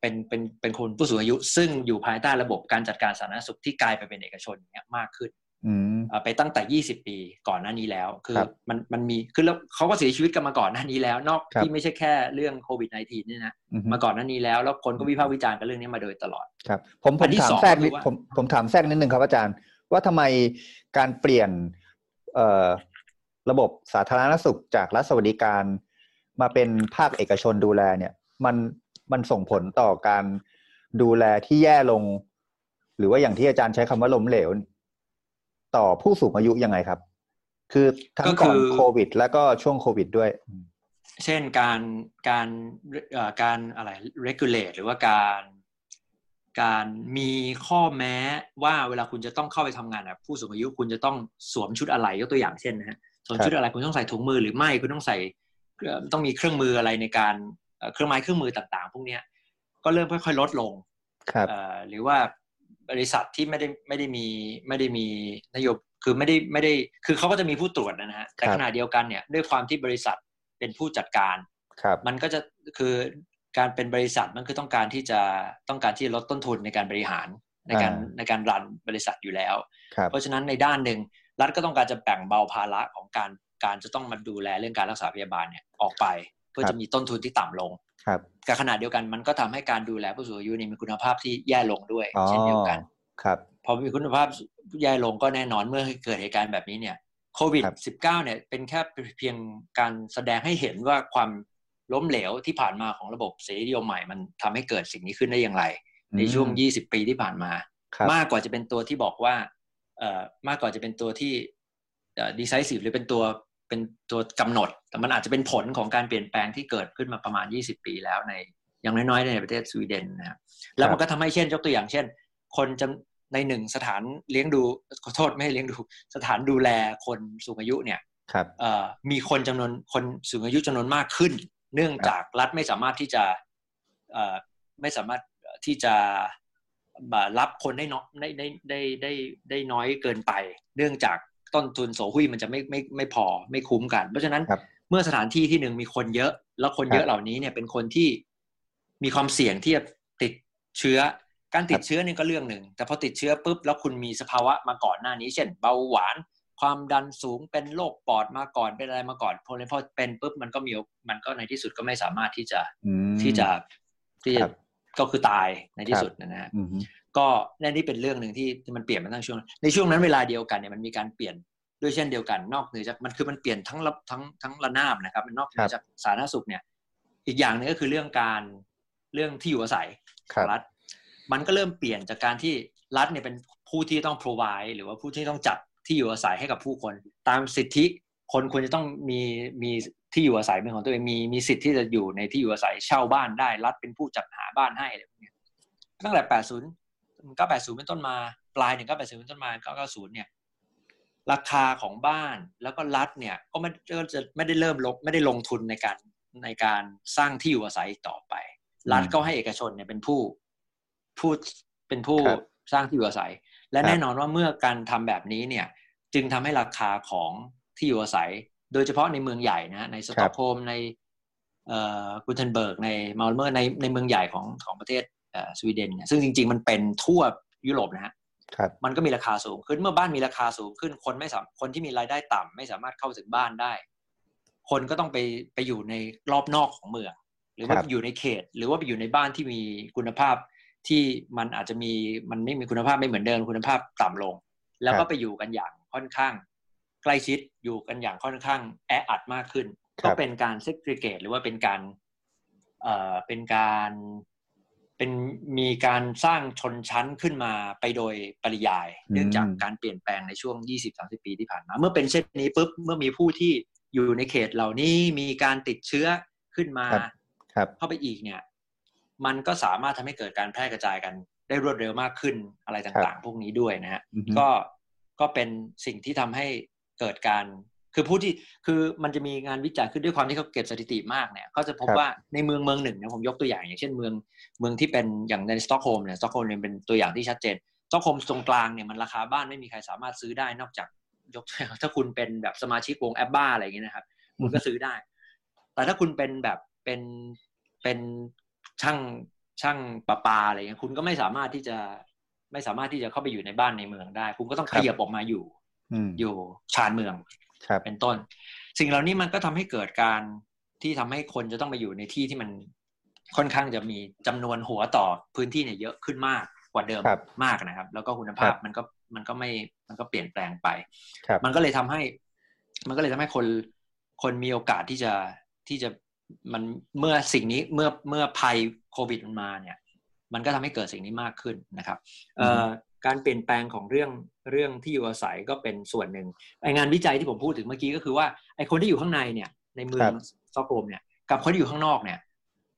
เป็นเป็นเป็นคนผู้สูงอายุ ซึ่งอยู่ภายใต้ระบบการจัดการสาธารณสุขที่กลายไปเป็นเอกชนเนี้ยมากขึ้น ไปตั้งแต่ 20 ปีก่อนหน้านี้แล้ว คือมันมันมีคือแล้วเขาก็เสียชีวิตกันมาก่อนหน้านี้แล้ว นอกที่ไม่ใช่แค่เรื่องโควิด -19 นี่นะมาก่อนหน้านี้แล้ว แล้วคนก็วิพากษ์วิจารณ์กันเรื่องนี้มาโดยตลอดครับผมผมถามแทรกนิดผมผมถามแทรกนิดนึงครับอาจารย์ ว่าทำไมการเปลี่ยนเอ่อระบบสาธารณสุขจากรัฐสวัสดิการ มาเป็นภาคเอกชนดูแลเนี่ย มันมันส่งผลต่อการดูแลที่แย่ลง หรือว่าอย่างที่อาจารย์ใช้คำว่าล้มเหลว ต่อผู้สูงอายุยังไงครับ คือทั้งก่อนโควิด แล้วก็ช่วงโควิดด้วย เช่นการการการอะไร regulate หรือว่าการการมีข้อแม้ว่าเวลาคุณจะต้องเข้าไปทำงานแบบผู้สูงอายุคุณจะต้องสวมชุดอะไรยกตัวอย่างเช่นนะฮะสวมชุดอะไรคุณต้องใส่ถุงมือหรือไม่คุณต้องใส่ต้องมีเครื่องมืออะไรในการเครื่องไม้เครื่องมือต่าง ๆ พวกนี้ก็เริ่มค่อยๆลดลงหรือว่า บริษัทที่ไม่ได้ไม่ได้มีไม่ได้มีนโยบคือไม่ได้ไม่ได้คือเขาก็จะมีผู้ตรวจนะฮะแต่ขณะเดียวกันเนี่ยด้วยความที่บริษัทเป็นผู้จัดการครับมันก็จะคือการเป็นบริษัทมันคือต้องการที่จะต้องการที่ลดต้นทุนในการบริหารในการในการรันบริษัทอยู่แล้ว เพราะฉะนั้นในด้านหนึ่งรัฐก็ต้องการจะแบ่งเบาภาระของการการจะต้องมาดูแลเรื่องการรักษาพยาบาลเนี่ยออกไป เพื่อจะมีต้นทุนที่ต่ำลงครับแต่ขณะเดียวกันมันก็ทำให้การดูแลผู้สูงอายุนี่มีคุณภาพที่แย่ลงด้วย เช่นเดียวกันครับพอมีคุณภาพแย่ลงก็แน่นอนเมื่อเกิดเหตุการณ์แบบนี้เนี่ยโควิด -19 เนี่ยเป็นแค่เพียงการแสดงให้เห็นว่าความล้มเหลวที่ผ่านมาของระบบเสรีนิยมใหม่ มันทำให้เกิดสิ่งนี้ขึ้นได้อย่างไร ในช่วง 20 ปีที่ผ่านมา มากกว่าจะเป็นตัวที่บอกว่าเอ่อมากกว่าจะเป็นตัวที่ดีไซซีฟหรือเป็นตัว เป็นตัวกำหนด แต่มันอาจจะเป็นผลของการเปลี่ยนแปลงที่เกิดขึ้นมาประมาณ 20 ปีแล้วในอย่างน้อยๆ ในประเทศสวีเดนนะครับแล้วมันก็ทำให้เช่นยกตัวอย่างเช่น คนจะในหนึ่งสถานเลี้ยงดูขอโทษไม่ให้เลี้ยงดู สถานดูแลคนสูงอายุเนี่ยครับมีคนจำนวนคนสูงอายุจำนวนมากขึ้น เนื่องจากรัฐไม่สามารถที่จะไม่สามารถที่จะรับคนได้น้อยได้ได้ได้ได้ได้น้อยเกินไป เนื่องจาก ต้นทุนโสหุยมันจะไม่ไม่ไม่พอไม่คุ้มกัน เพราะฉะนั้นเมื่อสถานที่ที่หนึ่งมีคนเยอะ แล้วคนเยอะเหล่านี้เนี่ยเป็นคนที่มีความเสี่ยงที่จะติดเชื้อการติดเชื้อนี่ก็เรื่องหนึ่ง แต่พอติดเชื้อปุ๊บแล้วคุณมีสภาวะมาก่อนหน้านี้ เช่น เบาหวาน ความดันสูงเป็นโรคปอดมาก่อนเป็นอะไรมาก่อนพอพอเป็นปุ๊บมันก็มีมันก็ในที่สุดก็ไม่สามารถที่จะที่จะที่จะก็คือตายในที่สุดนะฮะอืม ก็นั่นนี่เป็นเรื่องหนึ่งที่ที่มันเปลี่ยนมาทั้งช่วง ในช่วงนั้นเวลาเดียวกันเนี่ยมันมีการเปลี่ยนด้วยเช่นเดียวกันนอกเหนือจากมันคือมันเปลี่ยนทั้งระทั้งทั้งระนาบนะครับมันนอกเหนือจากสาธารณสุขเนี่ย อีกอย่างหนึงก็คือเรื่องการเรื่องที่อยู่อาศัยคขรัอบงรัฐ มันก็เริ่มเปลี่ยนจากการที่รัฐเนี่ยเป็นผู้ที่ต้อง provide หรือว่าผู้ที่ต้องจัดที่อยู่อาศัยให้กับผู้คน ตามสิทธิคนควรจะต้องมีมีที่อยู่อาศัยเป็นของตัวเองมีมีสิทธิ์ที่จะอยู่ในที่อยู่อาศัยเช่าบ้านได้ รัฐเป็นผู้จัดหาบ้านให้อะไรพวกเนี้ยตั้งแต่ 80 980 เป็นต้นมา ปลาย 1980 เป็นต้นมา 990 เนี่ย ราคาของบ้านแล้วก็รัฐเนี่ย ก็ไม่ก็จะไม่ได้เริ่มลงไม่ได้ลงทุนในการในการสร้างที่อยู่อาศัยอีกต่อไป รัฐก็ให้เอกชนเนี่ยเป็นผู้ผู้เป็นผู้ครับสร้างที่อยู่อาศัย และครับแน่นอนว่าเมื่อการทำแบบนี้เนี่ย จึงทำให้ราคาของที่อยู่อาศัย โดยเฉพาะในเมืองใหญ่นะในสต็อกโฮล์มในเอ่อกูเทนเบิร์กในมาลเมอร์ในในเมืองใหญ่ของของประเทศเอ่อ สวีเดนเนี่ยซึ่งจริง ๆ มันเป็นทั่วยุโรปนะฮะครับมันก็มีราคาสูงขึ้นเมื่อบ้านมีราคาสูงขึ้นคนไม่สามคนที่มีรายได้ต่ำไม่สามารถเข้าถึงบ้านได้ คนก็ต้องไปไปอยู่ในรอบนอกของเมือง หรือว่าครับอยู่ในเขต หรือว่าไปอยู่ในบ้านที่มีคุณภาพที่มันอาจจะมีมันไม่มีคุณภาพไม่เหมือนเดิมคุณภาพต่ำลง แล้วก็ไปอยู่กันอย่างค่อนข้าง ใกล้ชิดอยู่กันอย่างค่อนข้างแออัดมากขึ้นครับก็เป็นการเซกเ r เกตหรือว่าเป็นการเอ่อเป็นการ เป็นมีการสร้างชนชั้นขึ้นมาไปโดยปริยาย เนื่องจากการเปลี่ยนแปลงในช่วง 20-30 ปีที่ผ่านมา เมื่อเป็นเช่นนี้ปุ๊บเมื่อมีผู้ที่อยู่ในเขตเหล่านี้มีการติดเชื้อขึ้นมาครับครับเข้าไปอีกเนี่ย มันก็สามารถทำให้เกิดการแพร่กระจายกันได้รวดเร็วมากขึ้นอะไรต่างๆ พวกนี้ด้วยนะฮะอือฮึก็ก็เป็นสิ่งที่ทำให้เกิดการ คือผู้ที่คือมันจะมีงานวิจัยขึ้นด้วยความที่เขาเก็บสถิติมากเนี่ยเขาจะพบครับว่าในเมืองเมืองหนึ่งเนี่ยผมยกตัวอย่าง อย่างเช่นเมืองเมืองที่เป็นอย่างในสต็อกโฮล์มเนี่ยสต็อกโฮล์มเนี่ยเป็นตัวอย่างที่ชัดเจนสต็อกโฮล์มตรงกลางเนี่ยมันราคาบ้านไม่มีใครสามารถซื้อได้นอกจากยกตัวอย่างถ้าคุณเป็นแบบสมาชิกวงแอปบ้าอะไรอย่างเงี้ยนะครับคุณก็ซื้อได้ แต่ถ้าคุณเป็นแบบเป็นเป็นช่างช่างประปาอะไรเงี้ยคุณก็ไม่สามารถที่จะไม่สามารถที่จะเข้าไปอยู่ในบ้านในเมืองได้ คุณก็ต้องคขรับยับออกมาอยู่อืมอยู่ชานเมืองครับ เป็นต้น สิ่งเหล่านี้มันก็ทำให้เกิดการที่ทำให้คนจะต้องมาอยู่ในที่ที่มันค่อนข้างจะมีจำนวนหัวต่อพื้นที่เนี่ยเยอะขึ้นมากกว่าเดิมครับมากนะครับ แล้วก็คุณภาพครับมันก็มันก็ไม่มันก็เปลี่ยนแปลงไปครับมันก็เลยทำให้ มันก็เลยทำให้คนคนมีโอกาสที่จะที่จะมันเมื่อสิ่งนี้เมื่อเมื่อภัยโควิดมันมาเนี่ย มันก็ทำให้เกิดสิ่งนี้มากขึ้นนะครับ เอ่อ การเปลี่ยนแปลงของเรื่องเรื่องที่อยู่อาศัยก็เป็นส่วนหนึ่งไองานวิจัยที่ผมพูดถึงเมื่อกี้ก็คือว่าไอคนที่อยู่ข้างในเนี่ย ในเมือครังบสต็อกโฮล์มเนี่ยกับคนที่อยู่ข้างนอกเนี่ย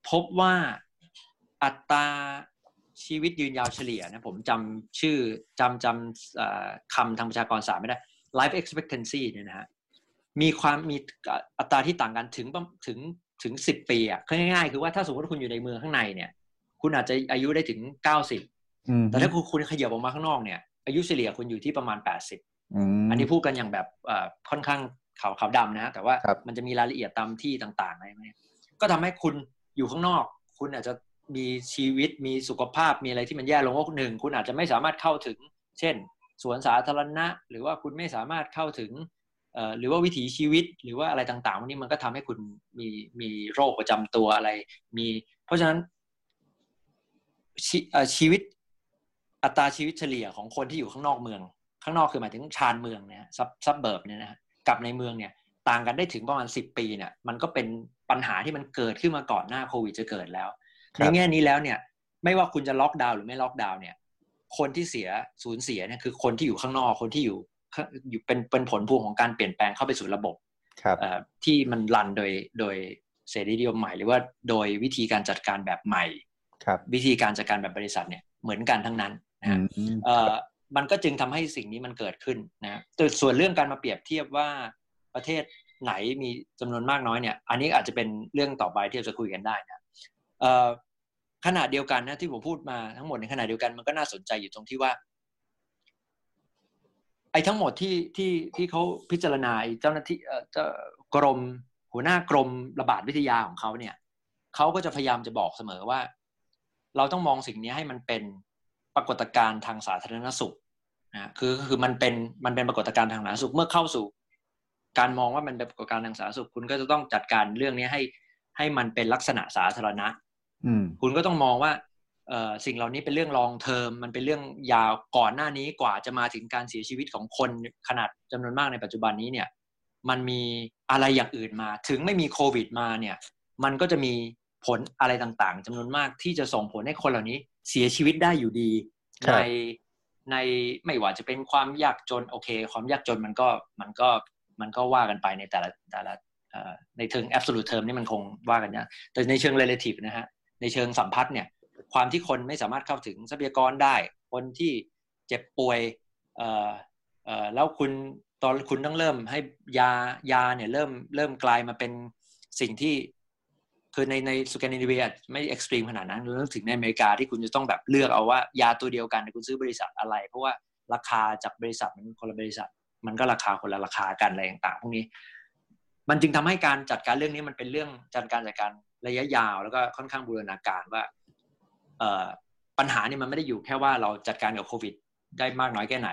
พบว่าอัตราชีวิตยืนยาวเฉลี่ยนะผมจำชื่อจำจำเอ่อคำทางประชากรศาสตร์ไม่ได้ life expectancy เนี่ยนะฮะมีความมีอัตราที่ต่างกันถึงประถึงถึงสิบปีอะง่ายๆคือว่าถ้าสมมติว่าคุณอยู่ในเมืองข้างในเนี่ย คุณอาจจะอายุได้ถึงเก้าสิบอืม แต่ถ้าคุณคุณขยับออกมาข้างนอกเนี่ยอายุเฉลี่ยคุณอยู่ที่ประมาณ 80อืมอันนี้พูดกันอย่างแบบเอ่อค่อนข้างขาวขาวดำนะฮะแต่ว่าครับมันจะมีรายละเอียดตามที่ต่างๆอะไรไหมก็ทำให้คุณอยู่ข้างนอก คุณอาจจะมีชีวิตมีสุขภาพมีอะไรที่มันแย่ลงว่าหนึ่งคุณอาจจะไม่สามารถเข้าถึง เช่น สวนสาธารณะ หรือว่าคุณไม่สามารถเข้าถึงเอ่อหรือว่าวิถีชีวิตหรือว่าอะไรต่างๆพวกนี้มันก็ทำให้คุณมีมีโรคประจำตัวอะไร มี เพราะฉะนั้นชีเอ่อชีวิต อัตราชีวิตเฉลี่ยของคนที่อยู่ข้างนอกเมือง ข้างนอกคือหมายถึงชานเมืองเนี่ยซับซับเบิร์บเนี่ยนะฮะกับในเมืองเนี่ยต่างกันได้ถึงประมาณสิบปีเนี่ยมันก็เป็นปัญหาที่มันเกิดขึ้นมาก่อนหน้าโควิดจะเกิดแล้วคในรับแง่นี้แล้วเนี่ยไม่ว่าคุณจะล็อกดาวน์หรือไม่ล็อกดาวน์เนี่ยคนที่เสียสูญเสียเนี่ยคือคนที่อยู่ข้างนอกคนที่อยู่ข้างอยู่เป็นเป็นผลพวงของการเปลี่ยนแปลงเข้าไปสู่ระบบครับเอ่อที่มันรันโดยโดยเสรีนิยมใหม่ หรือว่าโดยวิธีการจัดการแบบใหม่ ครับ วิธีการจัดการแบบบริษัทเนี่ยเหมือนกันทั้งนั้น นะอืฮะมเอ่อมันก็จึงทำให้สิ่งนี้มันเกิดขึ้นนะแต่ส่วนเรื่องการมาเปรียบเทียบว่าประเทศไหนมีจำนวนมากน้อยเนี่ย อันนี้อาจจะเป็นเรื่องต่อไปที่เราจะคุยกันได้นะเอ่อขณะเดียวกันนะที่ผมพูดมาทั้งหมดในขณะเดียวกันมันก็น่าสนใจอยู่ตรงที่ว่า ไอ้ทั้งหมดที่ที่ที่เขาพิจารณาไอ้เจ้าหน้าที่เอ่อเจ้ากรมหัวหน้ากรมระบาดวิทยาของเขาเนี่ยเขาก็จะพยายามจะบอกเสมอว่า เราต้องมองสิ่งนี้ให้มันเป็น ปรากฏการณ์ทางสาธารณสุขนะคือคือมันเป็นมันเป็นปรากฏการณ์ทางสาธารณสุขเมื่อเข้าสู่ การมองว่ามันเป็นปรากฏการณ์ทางสาธารณสุข คุณก็จะต้องจัดการเรื่องนี้ให้ให้มันเป็นลักษณะสาธารณะอืมคุณก็ต้องมองว่าสิ่งเหล่านี้เป็นเรื่องลองเทอมมันเป็นเรื่องยาวก่อนหน้านี้กว่าจะมาถึงการเสียชีวิตของคนขนาดจำนวนมากในปัจจุบันนี้เนี่ย มันมีอะไรอย่างอื่นมา ถึงไม่มีโควิดมาเนี่ย มันก็จะมีผลอะไรต่างๆจำนวนมากที่จะส่งผลให้คนเหล่านี้ เสียชีวิตได้อยู่ดี ในในไม่ว่าจะเป็นความยากจนโอเค ความยากจนมันก็มันก็มันก็ว่ากันไปในแต่ละแต่ละในเชิง absolute term นี่มันคงว่ากันนะแต่ในเชิง relative นะฮะในเชิงสัมพัทธ์เนี่ยความที่คนไม่สามารถเข้าถึงทรัพยากรได้ คนที่เจ็บป่วยเอ่อเอ่อแล้วคุณตอนคุณต้องเริ่มให้ยายาเนี่ยเริ่มเริ่มกลายมาเป็นสิ่งที่ คือในในสแกนดิเนเวียไม่ extreme ขนาดนั้นเรื่องถึงในอเมริกาที่คุณจะต้องแบบเลือกเอาว่ายาตัวเดียวกันคุณซื้อบริษัทอะไร เพราะว่าราคาจากบริษัทมันคนละบริษัท มันก็ราคาคนละราคากันอะไรต่างๆพวกนี้ มันจึงทำให้การจัดการเรื่องนี้มันเป็นเรื่องจัดการจัดการระยะยาว แล้วก็ค่อนข้างบูรณาการว่าปัญหานี่มันไม่ได้อยู่แค่ว่าเราจัดการกับโควิด ได้มากน้อยแค่ไหน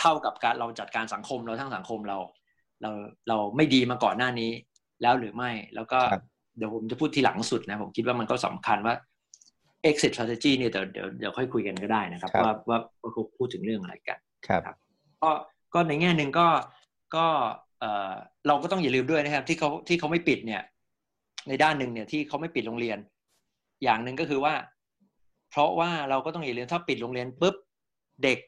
เท่ากับการเราจัดการสังคมเราทั้งสังคมเรา เราเราไม่ดีมาก่อนหน้านี้ แล้วหรือไม่แล้วก็ เดี๋ยวผมจะพูดทีหลังสุดนะ ผมคิดว่ามันก็สำคัญว่า exit strategy เนี่ยเดี๋ยวเดี๋ยวเดี๋ยวค่อยคุยกันก็ได้นะครับว่าว่าว่าเขาพูดถึงเรื่องอะไรกันครับก็ก็ในแง่หนึ่งก็ก็เออเราก็ต้องอย่าลืมด้วยนะครับ ที่เขาที่เขาไม่ปิดเนี่ย ในด้านหนึ่งเนี่ยที่เขาไม่ปิดโรงเรียน อย่างหนึ่งก็คือว่า เพราะว่าเราก็ต้องอย่าลืมถ้าปิดโรงเรียนปุ๊บเด็ก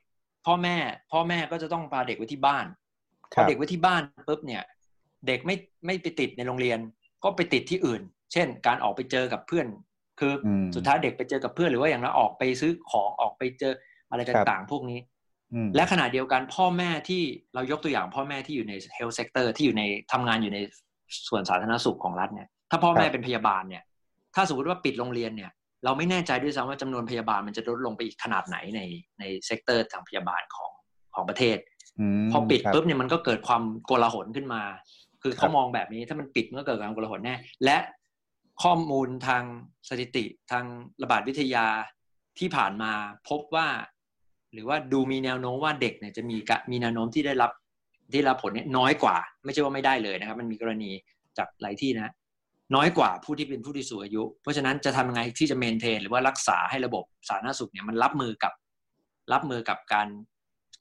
พ่อแม่ พ่อแม่ก็จะต้องพาเด็กไว้ที่บ้านพอเด็กไว้ที่บ้านปุ๊บเนี่ย เด็กไม่ไม่ไปติดในโรงเรียน ก็ไปติดที่อื่น เช่น การออกไปเจอกับเพื่อน คือสุดท้ายเด็กไปเจอกับเพื่อนหรือว่าอย่างนั้นออกไปซื้อของออกไปเจออะไรต่างๆ พวกนี้และขณะเดียวกันพ่อแม่ที่เรายกตัวอย่างพ่อแม่ที่อยู่ใน health sector ที่อยู่ในทำงานอยู่ในส่วนสาธารณสุขของรัฐเนี่ยถ้าพ่อแม่เป็นพยาบาลเนี่ย ถ้าสมมติว่าปิดโรงเรียนเนี่ย เราไม่แน่ใจด้วยซ้ำว่าจำนวนพยาบาลมันจะลดลงไปอีกขนาดไหนในใน sector ทางพยาบาลของของประเทศพอปิดปุ๊บเนี่ยมันก็เกิดความโกลาหลขึ้นมา คือเขามองแบบนี้ถ้ามันปิดมันก็เกิดความโกลาหลแน่และข้อมูลทางสถิติทางระบาดวิทยาที่ผ่านมาพบว่า หรือว่าดูมีแนวโน้มว่าเด็กเนี่ยจะมีมีแนวโน้มที่ได้รับที่รับผลเนี่ยน้อยกว่า ไม่ใช่ว่าไม่ได้เลยนะครับ มันมีกรณีจากหลายที่นะ น้อยกว่าผู้ที่เป็นผู้ที่สูงอายุ เพราะฉะนั้นจะทำยังไงที่จะ maintain หรือว่ารักษาให้ระบบสาธารณสุขเนี่ยมันรับมือกับรับมือกับการ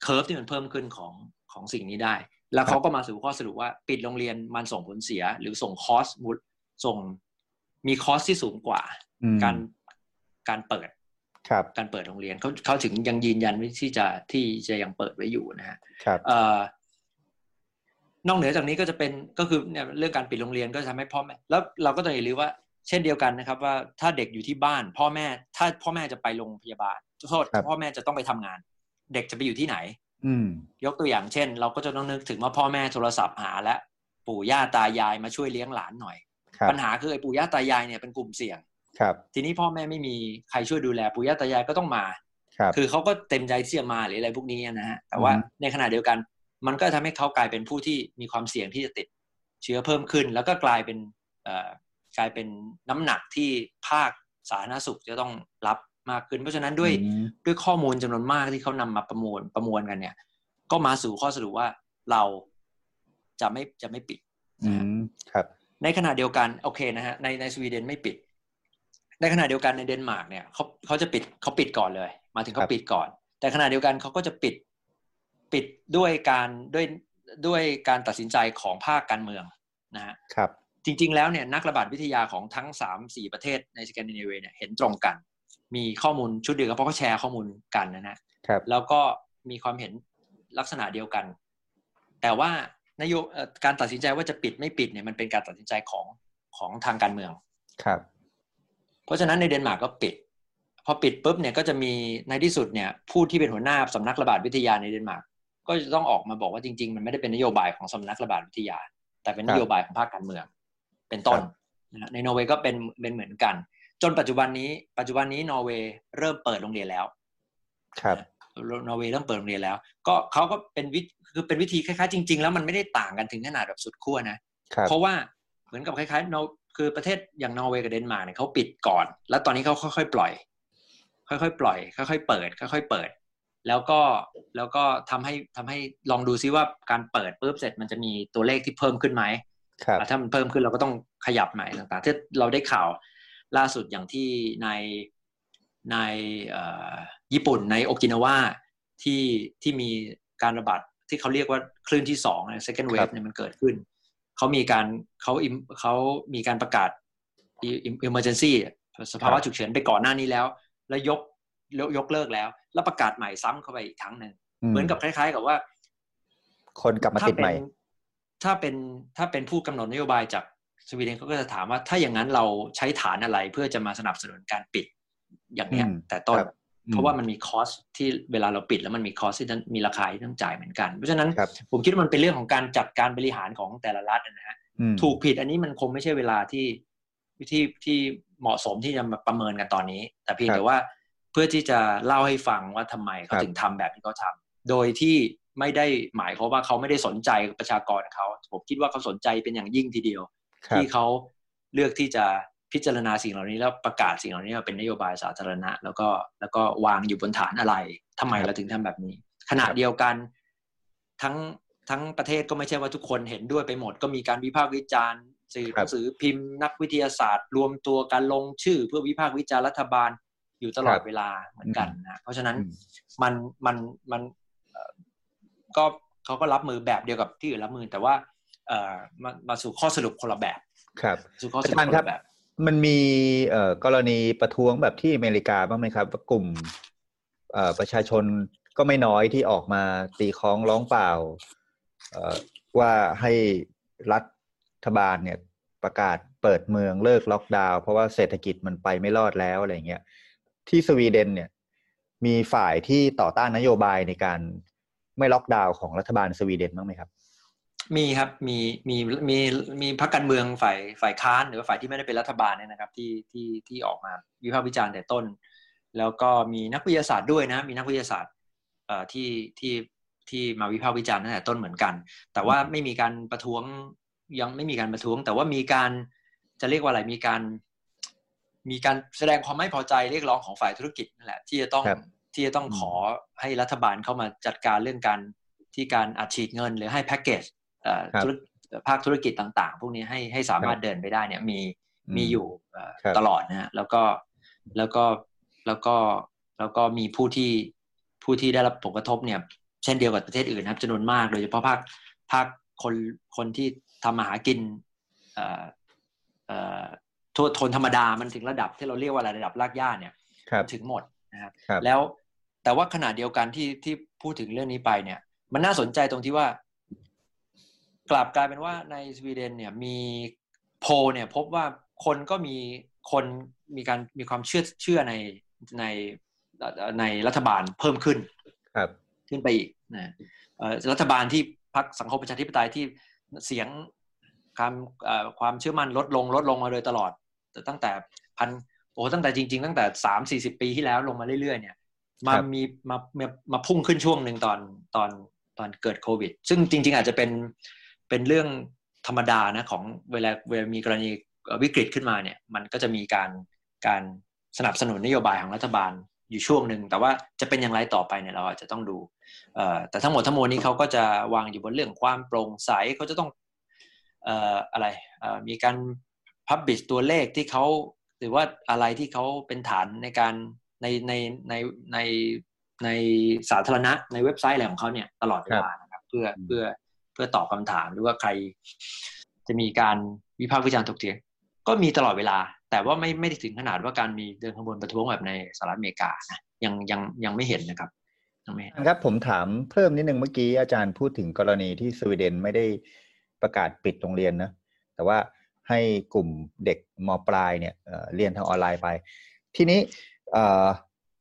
curve ที่มันเพิ่มขึ้นของของสิ่งนี้ได้ แล้วเขาก็มาสู่ข้อสรุปว่าปิดโรงเรียนมันส่งผลเสีย หรือส่ง cost มุดส่งมี cost ที่สูงกว่า การการเปิดครับการเปิดโรงเรียนเขาเขาถึงยังยืนยันที่จะที่จะยังเปิดไว้อยู่นะฮะครับนอกเหนือจากนี้ก็จะเป็นก็คือเนี่ยเรื่องการปิดโรงเรียนก็จะทำให้พ่อแม่แล้วเราก็ต้องอย่าลืมว่าเช่นเดียวกันนะครับ ว่าถ้าเด็กอยู่ที่บ้าน พ่อแม่ถ้าพ่อแม่จะไปโรงพยาบาลโทษพ่อแม่จะต้องไปทำงาน เด็กจะไปอยู่ที่ไหนอื ยกตัวอย่างเช่น เราก็จะต้องนึกถึงว่าพ่อแม่โทรศัพท์หาและปู่ย่าตายายมาช่วยเลี้ยงหลานหน่อย ปัญหาคือไอ้ปู่ย่าตายายเนี่ยเป็นกลุ่มเสี่ยงครับ ทีนี้พ่อแม่ไม่มีใครช่วยดูแลปู่ย่าตายายก็ต้องมาคือเขาก็เต็มใจที่จะมาหรืออะไรพวกนี้นะฮะแต่ว่าในขณะเดียวกันมันก็ทำให้เขากลายเป็นผู้ที่มีความเสี่ยงที่จะติดเชื้อเพิ่มขึ้น แล้วก็กลายเป็นกลายเป็นน้ำหนักที่ภาคสาธารณสุขจะต้องรับ มากขึ้น เพราะฉะนั้นด้วยด้วยข้อมูลจำนวนมากที่เขานำมาประมวลประมวลกันเนี่ย ก็มาสู่ข้อสรุปว่าเราจะไม่จะไม่ปิดครับ ในขณะเดียวกันโอเคนะฮะในในสวีเดนไม่ปิด ในขณะเดียวกันในเดนมาร์กเนี่ยเขาเขาจะปิดเขาปิดก่อนเลย มาถึงเขาปิดก่อน แต่ขณะเดียวกันเขาก็จะปิดปิดด้วยการด้วยด้วยการตัดสินใจของภาคการเมืองนะฮะครับ จริง ๆ แล้วเนี่ยนักระบาดวิทยาของทั้งสามสี่ประเทศในสแกนดิเนเวียเนี่ยเห็นตรงกัน มีข้อมูลชุดเดียวกันเพราะเขาแชร์ข้อมูลกันนะะครับแล้วก็มีความเห็นลักษณะเดียวกัน แต่ว่านโยการตัดสินใจว่าจะปิดไม่ปิดเนี่ยมันเป็นการตัดสินใจของของทางการเมืองครับ เพราะฉะนั้นในเดนมาร์กก็ปิด พอปิดปุ๊บเนี่ยก็จะมีในที่สุดเนี่ยผู้ที่เป็นหัวหน้าสำนักระบาดวิทยาในเดนมาร์กก็จะต้องออกมาบอกว่าจริง ๆ มันไม่ได้เป็นนโยบายของสำนักระบาดวิทยา แต่เป็นนโยบายของภาคการเมือง เป็นต้นในนอร์เวย์ก็เป็นเป็นเหมือนกัน จนปัจจุบันนี้ ปัจจุบันนี้นอร์เวย์เริ่มเปิดโรงเรียนแล้ว ครับนอร์เวย์เริ่มเปิดโรงเรียนแล้ว ก็เขาก็เป็นวิคือเป็นวิธีคล้ายๆจริง ๆ แล้วมันไม่ได้ต่างกันถึงขนาดแบบสุดขั้วนะเพราะว่าเหมือนกับคล้ายๆนคือประเทศอย่างนอร์เวย์กับเดนมาร์กเนี่ยเขาปิดก่อน แล้วตอนนี้เขาค่อยๆปล่อย ค่อยๆปล่อย ค่อยๆเปิด ค่อย ๆ เปิด แล้วก็แล้วก็ทำให้ทำให้ลองดูซิว่าการเปิดปุ๊บเสร็จมันจะมีตัวเลขที่เพิ่มขึ้นไหมครับถ้ามันเพิ่มขึ้นเราก็ต้องขยับใหม่ต่างๆที่เราได้ข่าว ล่าสุดอย่างที่ในในญี่ปุ่นในโอกินาวาที่ที่มีการระบาดที่เขาเรียกว่าคลื่นที่สอง second wave เนี่ยมันเกิดขึ้น เขามีการเขาเขามีการประกาศ emergency สภาวะฉุกเฉินไปก่อนหน้านี้แล้ว แล้วยกยกเลิกแล้ว แล้วประกาศใหม่ซ้ำเข้าไปอีกครั้งหนึ่งเหมือนกับคล้าย ๆ กับว่า คนกลับมาติดใหม่ ถ้าเป็นถ้าเป็นผู้กำหนดนโยบายจาก สวีเดนเขาก็จะถามว่าถ้าอย่างนั้นเราใช้ฐานอะไรเพื่อจะมาสนับสนุนการปิดอย่างเนี้ย แต่ต้นเพราะว่ามันมีคอสที่เวลาเราปิดแล้วมันมีคอสที่มีราคาที่ต้องจ่ายเหมือนกัน เพราะฉะนั้นผมคิดว่ามันเป็นเรื่องของการจัดการบริหารของแต่ละรัฐนะฮะถูกผิดอันนี้มันคงไม่ใช่เวลาที่ที่ที่เหมาะสมที่จะมาประเมินกันตอนนี้ แต่เพียงแต่ว่าเพื่อที่จะเล่าให้ฟังว่าทำไมเขาถึงทำแบบที่เขาทาโดยที่ไม่ได้หมายเขาว่าเขาไม่ได้สนใจประชากรเขาผมคิดว่าเขาสนใจเป็นอย่างยิ่งทีเดียว ที่เขาเลือกที่จะพิจารณาสิ่งเหล่านี้แล้วประกาศสิ่งเหล่านี้เป็นนโยบายสาธารณะ แล้วก็แล้วก็วางอยู่บนฐานอะไรทำไมเราถึงทำแบบนี้ ขณะเดียวกันทั้งทั้งประเทศก็ไม่ใช่ว่าทุกคนเห็นด้วยไปหมด ก็มีการวิพากษ์วิจารณ์สื่อหนังสือพิมพ์นักวิทยาศาสตร์ รวมตัวการลงชื่อ เพื่อวิพากษ์วิจารณ์รัฐบาลอยู่ตลอดเวลาเหมือนกันนะเพราะฉะนั้นมันมันมันก็เขาก็รับมือแบบเดียวกับที่อื่นรับมือแต่ว่าเอ่อ มามาสู่ข้อสรุปคนละแบบ ครับสู่ข้อสรุปคนละแบบ มันมีเอ่อกรณีประท้วงแบบที่อเมริกาบ้างไหมครับกลุ่มเอ่อประชาชนก็ไม่น้อยที่ออกมาตีค้องร้องเปล่าเอ่อว่าให้รัฐบาลเนี่ยประกาศเปิดเมืองเลิกล็อกดาวน์เพราะว่าเศรษฐกิจมันไปไม่รอดแล้วอะไรเงี้ยที่สวีเดนเนี่ยมีฝ่ายที่ต่อต้านนโยบายในการไม่ล็อกดาวน์ของรัฐบาลสวีเดนบ้างไหมครับ มีครับมีมีมีมีพรรคการเมืองฝ่ายฝ่ายค้านหรือฝ่ายที่ไม่ได้เป็นรัฐบาลเนี่ยนะครับ ที่ที่ที่ออกมาวิพากษ์วิจารณ์แต่ต้น แล้วก็มีนักวิทยาศาสตร์ด้วยนะ มีนักวิทยาศาสตร์เอ่อที่ที่ที่มาวิพากษ์วิจารณ์ตั้งแต่ต้นเหมือนกัน แต่ว่าไม่มีการประท้วงยังไม่มีการประท้วง แต่ว่ามีการจะเรียกว่าอะไรมีการ มีการแสดงความไม่พอใจเรียกร้องของฝ่ายธุรกิจนั่นแหละที่จะต้องที่จะต้องขอให้รัฐบาลเข้ามาจัดการเรื่องการที่การอัดฉีดเงิน หรือให้แพ็กเกจ ภาคธุรกิจต่างๆ พวกนี้ให้ให้สามารถเดินไปได้เนี่ยมีมีอยู่ตลอดนะฮะแล้วก็แล้วก็แล้วก็แล้วก็มีผู้ที่ผู้ที่ได้รับผลกระทบเนี่ย เช่นเดียวกับประเทศอื่นนะครับจำนวนมาก โดยเฉพาะภาคภาคคนคนที่ทำมาหากินเอ่อเอ่อทนธรรมดามันถึงระดับที่เราเรียกว่าระดับรากหญ้าเนี่ยถึงหมดนะครับแล้วแต่ว่าขณะเดียวกันที่ที่พูดถึงเรื่องนี้ไปเนี่ย มันน่าสนใจตรงที่ว่า กลับกลายเป็นว่าในสวีเดนเนี่ยมีโพเนี่ยพบว่าคนก็มีคนมีการมีความเชื่อเชื่อในในในรัฐบาลเพิ่มขึ้นครับขึ้นไปอีกนะรัฐบาลที่พรรคสังคมประชาธิปไตยที่เสียงความความเชื่อมั่นลดลงลดลงมาโดยตลอดตั้งแต่พันโอ้ตั้งแต่จริง ๆ ตั้งแต่สามสี่สิบปีที่แล้วลงมาเรื่อยๆเนี่ยมามีมามามาพุ่งขึ้นช่วงหนึ่งตอนตอนตอนเกิดโควิด ซึ่งจริง ๆ อาจจะเป็น เป็นเรื่องธรรมดานะของเวลาเวลามีกรณีวิกฤตขึ้นมาเนี่ยมันก็จะมีการการสนับสนุนนโยบายของรัฐบาลอยู่ช่วงหนึ่งแต่ว่าจะเป็นอย่างไรต่อไปเนี่ยเราอาจจะต้องดูแต่ทั้งหมดทั้งมวลนี้เขาก็จะวางอยู่บนเรื่องความโปร่งใสเขาจะต้องอะไรมีการพับบิชตัวเลขที่เขาหรือว่าอะไรที่เขาเป็นฐานในการในในในในในสาธารณะในเว็บไซต์อะไรของเขาเนี่ยตลอดเวลานะครับเพื่อเพื่อ เพื่อตอบคำถามหรือว่าใคร จะมีการวิพากษ์วิจารณ์ถกเถียงก็มีตลอดเวลา แต่ว่าไม่ไม่ได้ถึงขนาดว่าการมีเดินขบวนประท้วงแบบในสหรัฐอเมริกานะยังยังยังไม่เห็นนะครับครับผมถามเพิ่มนิดนึงเมื่อกี้อาจารย์พูดถึงกรณีที่สวีเดนไม่ได้ประกาศปิดโรงเรียนนะแต่ว่าให้กลุ่มเด็กมปลายเนี่ยเรียนทางออนไลน์ไป ทีนี้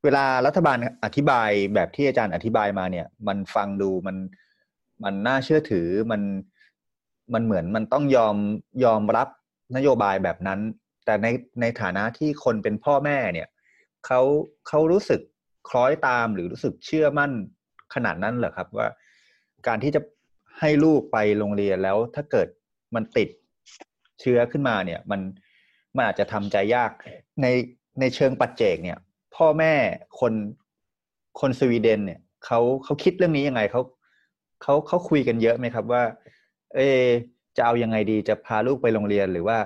เวลารัฐบาลอธิบายแบบที่อาจารย์อธิบายมาเนี่ย มันฟังดูมัน มันน่าเชื่อถือมันมันเหมือนมันต้องยอมยอมรับนโยบายแบบนั้น แต่ในในฐานะที่คนเป็นพ่อแม่เนี่ยเขาเขารู้สึกคล้อยตามหรือรู้สึกเชื่อมั่นขนาดนั้นเหรอครับว่า การที่จะให้ลูกไปโรงเรียนแล้วถ้าเกิดมันติดเชื้อขึ้นมาเนี่ย มันมันอาจจะทำใจยากในในเชิงปัจเจกเนี่ย พ่อแม่คนคนสวีเดนเนี่ยเขาเขาคิดเรื่องนี้ยังไงเขา เขาเขาคุยกันเยอะไหมครับว่า เอจะเอายังไงดีจะพาลูกไปโรงเรียนหรือว่า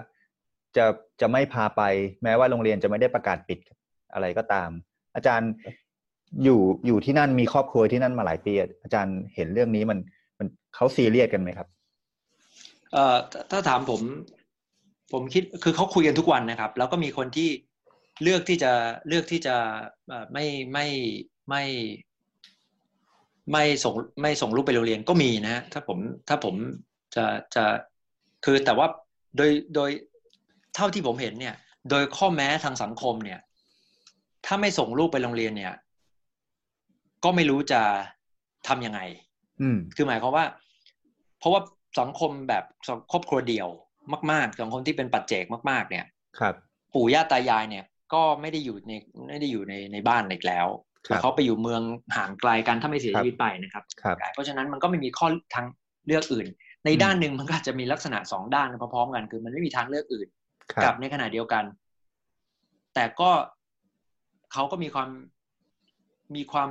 จะจะไม่พาไป แม้ว่าโรงเรียนจะไม่ได้ประกาศปิดอะไรก็ตาม อาจารย์อยู่อยู่ที่นั่นมีครอบครัวที่นั่นมาหลายปีอาจารย์เห็นเรื่องนี้มันมันเขาซีเรียสกันไหมครับเอ่อถ้าถามผม ผมคิดคือเขาคุยกันทุกวันนะครับ แล้วก็มีคนที่เลือกที่จะเลือกที่จะไม่ไม่ไม่ ไม่ส่งไม่ส่งลูกไปโรงเรียนก็มีนะถ้าผมถ้าผมจะจะคือแต่ว่าโดยโดยเท่าที่ผมเห็นเนี่ย โดยข้อแม้ทางสังคมเนี่ย ถ้าไม่ส่งลูกไปโรงเรียนเนี่ย ก็ไม่รู้จะทำยังไง อืมคือหมายความว่า เพราะว่าสังคมแบบครอบครัวเดี่ยวมาก ๆ สังคมที่เป็นปัจเจกมาก ๆ เนี่ย ครับ ปู่ย่าตายายเนี่ย ก็ไม่ได้อยู่ในไม่ได้อยู่ในในบ้านอีกแล้ว เขาไปอยู่เมืองห่างไกลกันถ้าไม่เสียชีวิตไปนะครับครับ เพราะฉะนั้นมันก็ไม่มีข้อทางเลือกอื่น ในด้านหนึ่งมันก็จะมีลักษณะสองด้านพร้อมๆกัน คือมันไม่มีทางเลือกอื่นกับในขณะเดียวกัน แต่ก็เขาก็มีความมีความ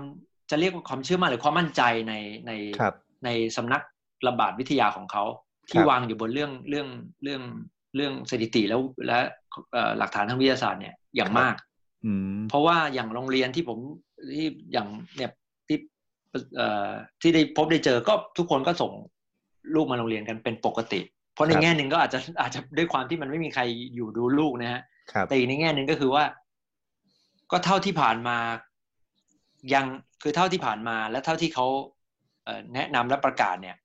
จะเรียกว่าความเชื่อมั่นหรือความมั่นใจในในในสำนักระบาดวิทยาของเขาที่วางอยู่บนเรื่องเรื่องเรื่องเรื่องสถิติแล้วและหลักฐานทางวิทยาศาสตร์เนี่ยอย่างมาก เพราะว่าอย่างโรงเรียนที่ผมที่อย่างเนี่ยที่ที่ได้พบได้เจอก็ทุกคนก็ส่งลูกมาโรงเรียนกันเป็นปกติ เพราะในแง่หนึ่งก็อาจจะอาจจะด้วยความที่มันไม่มีใครอยู่ดูลูกนะฮะแต่อีกในแง่หนึ่งก็คือว่า ก็เท่าที่ผ่านมา ยังคือเท่าที่ผ่านมาและเท่าที่เขาแนะนำและประกาศเนี่ย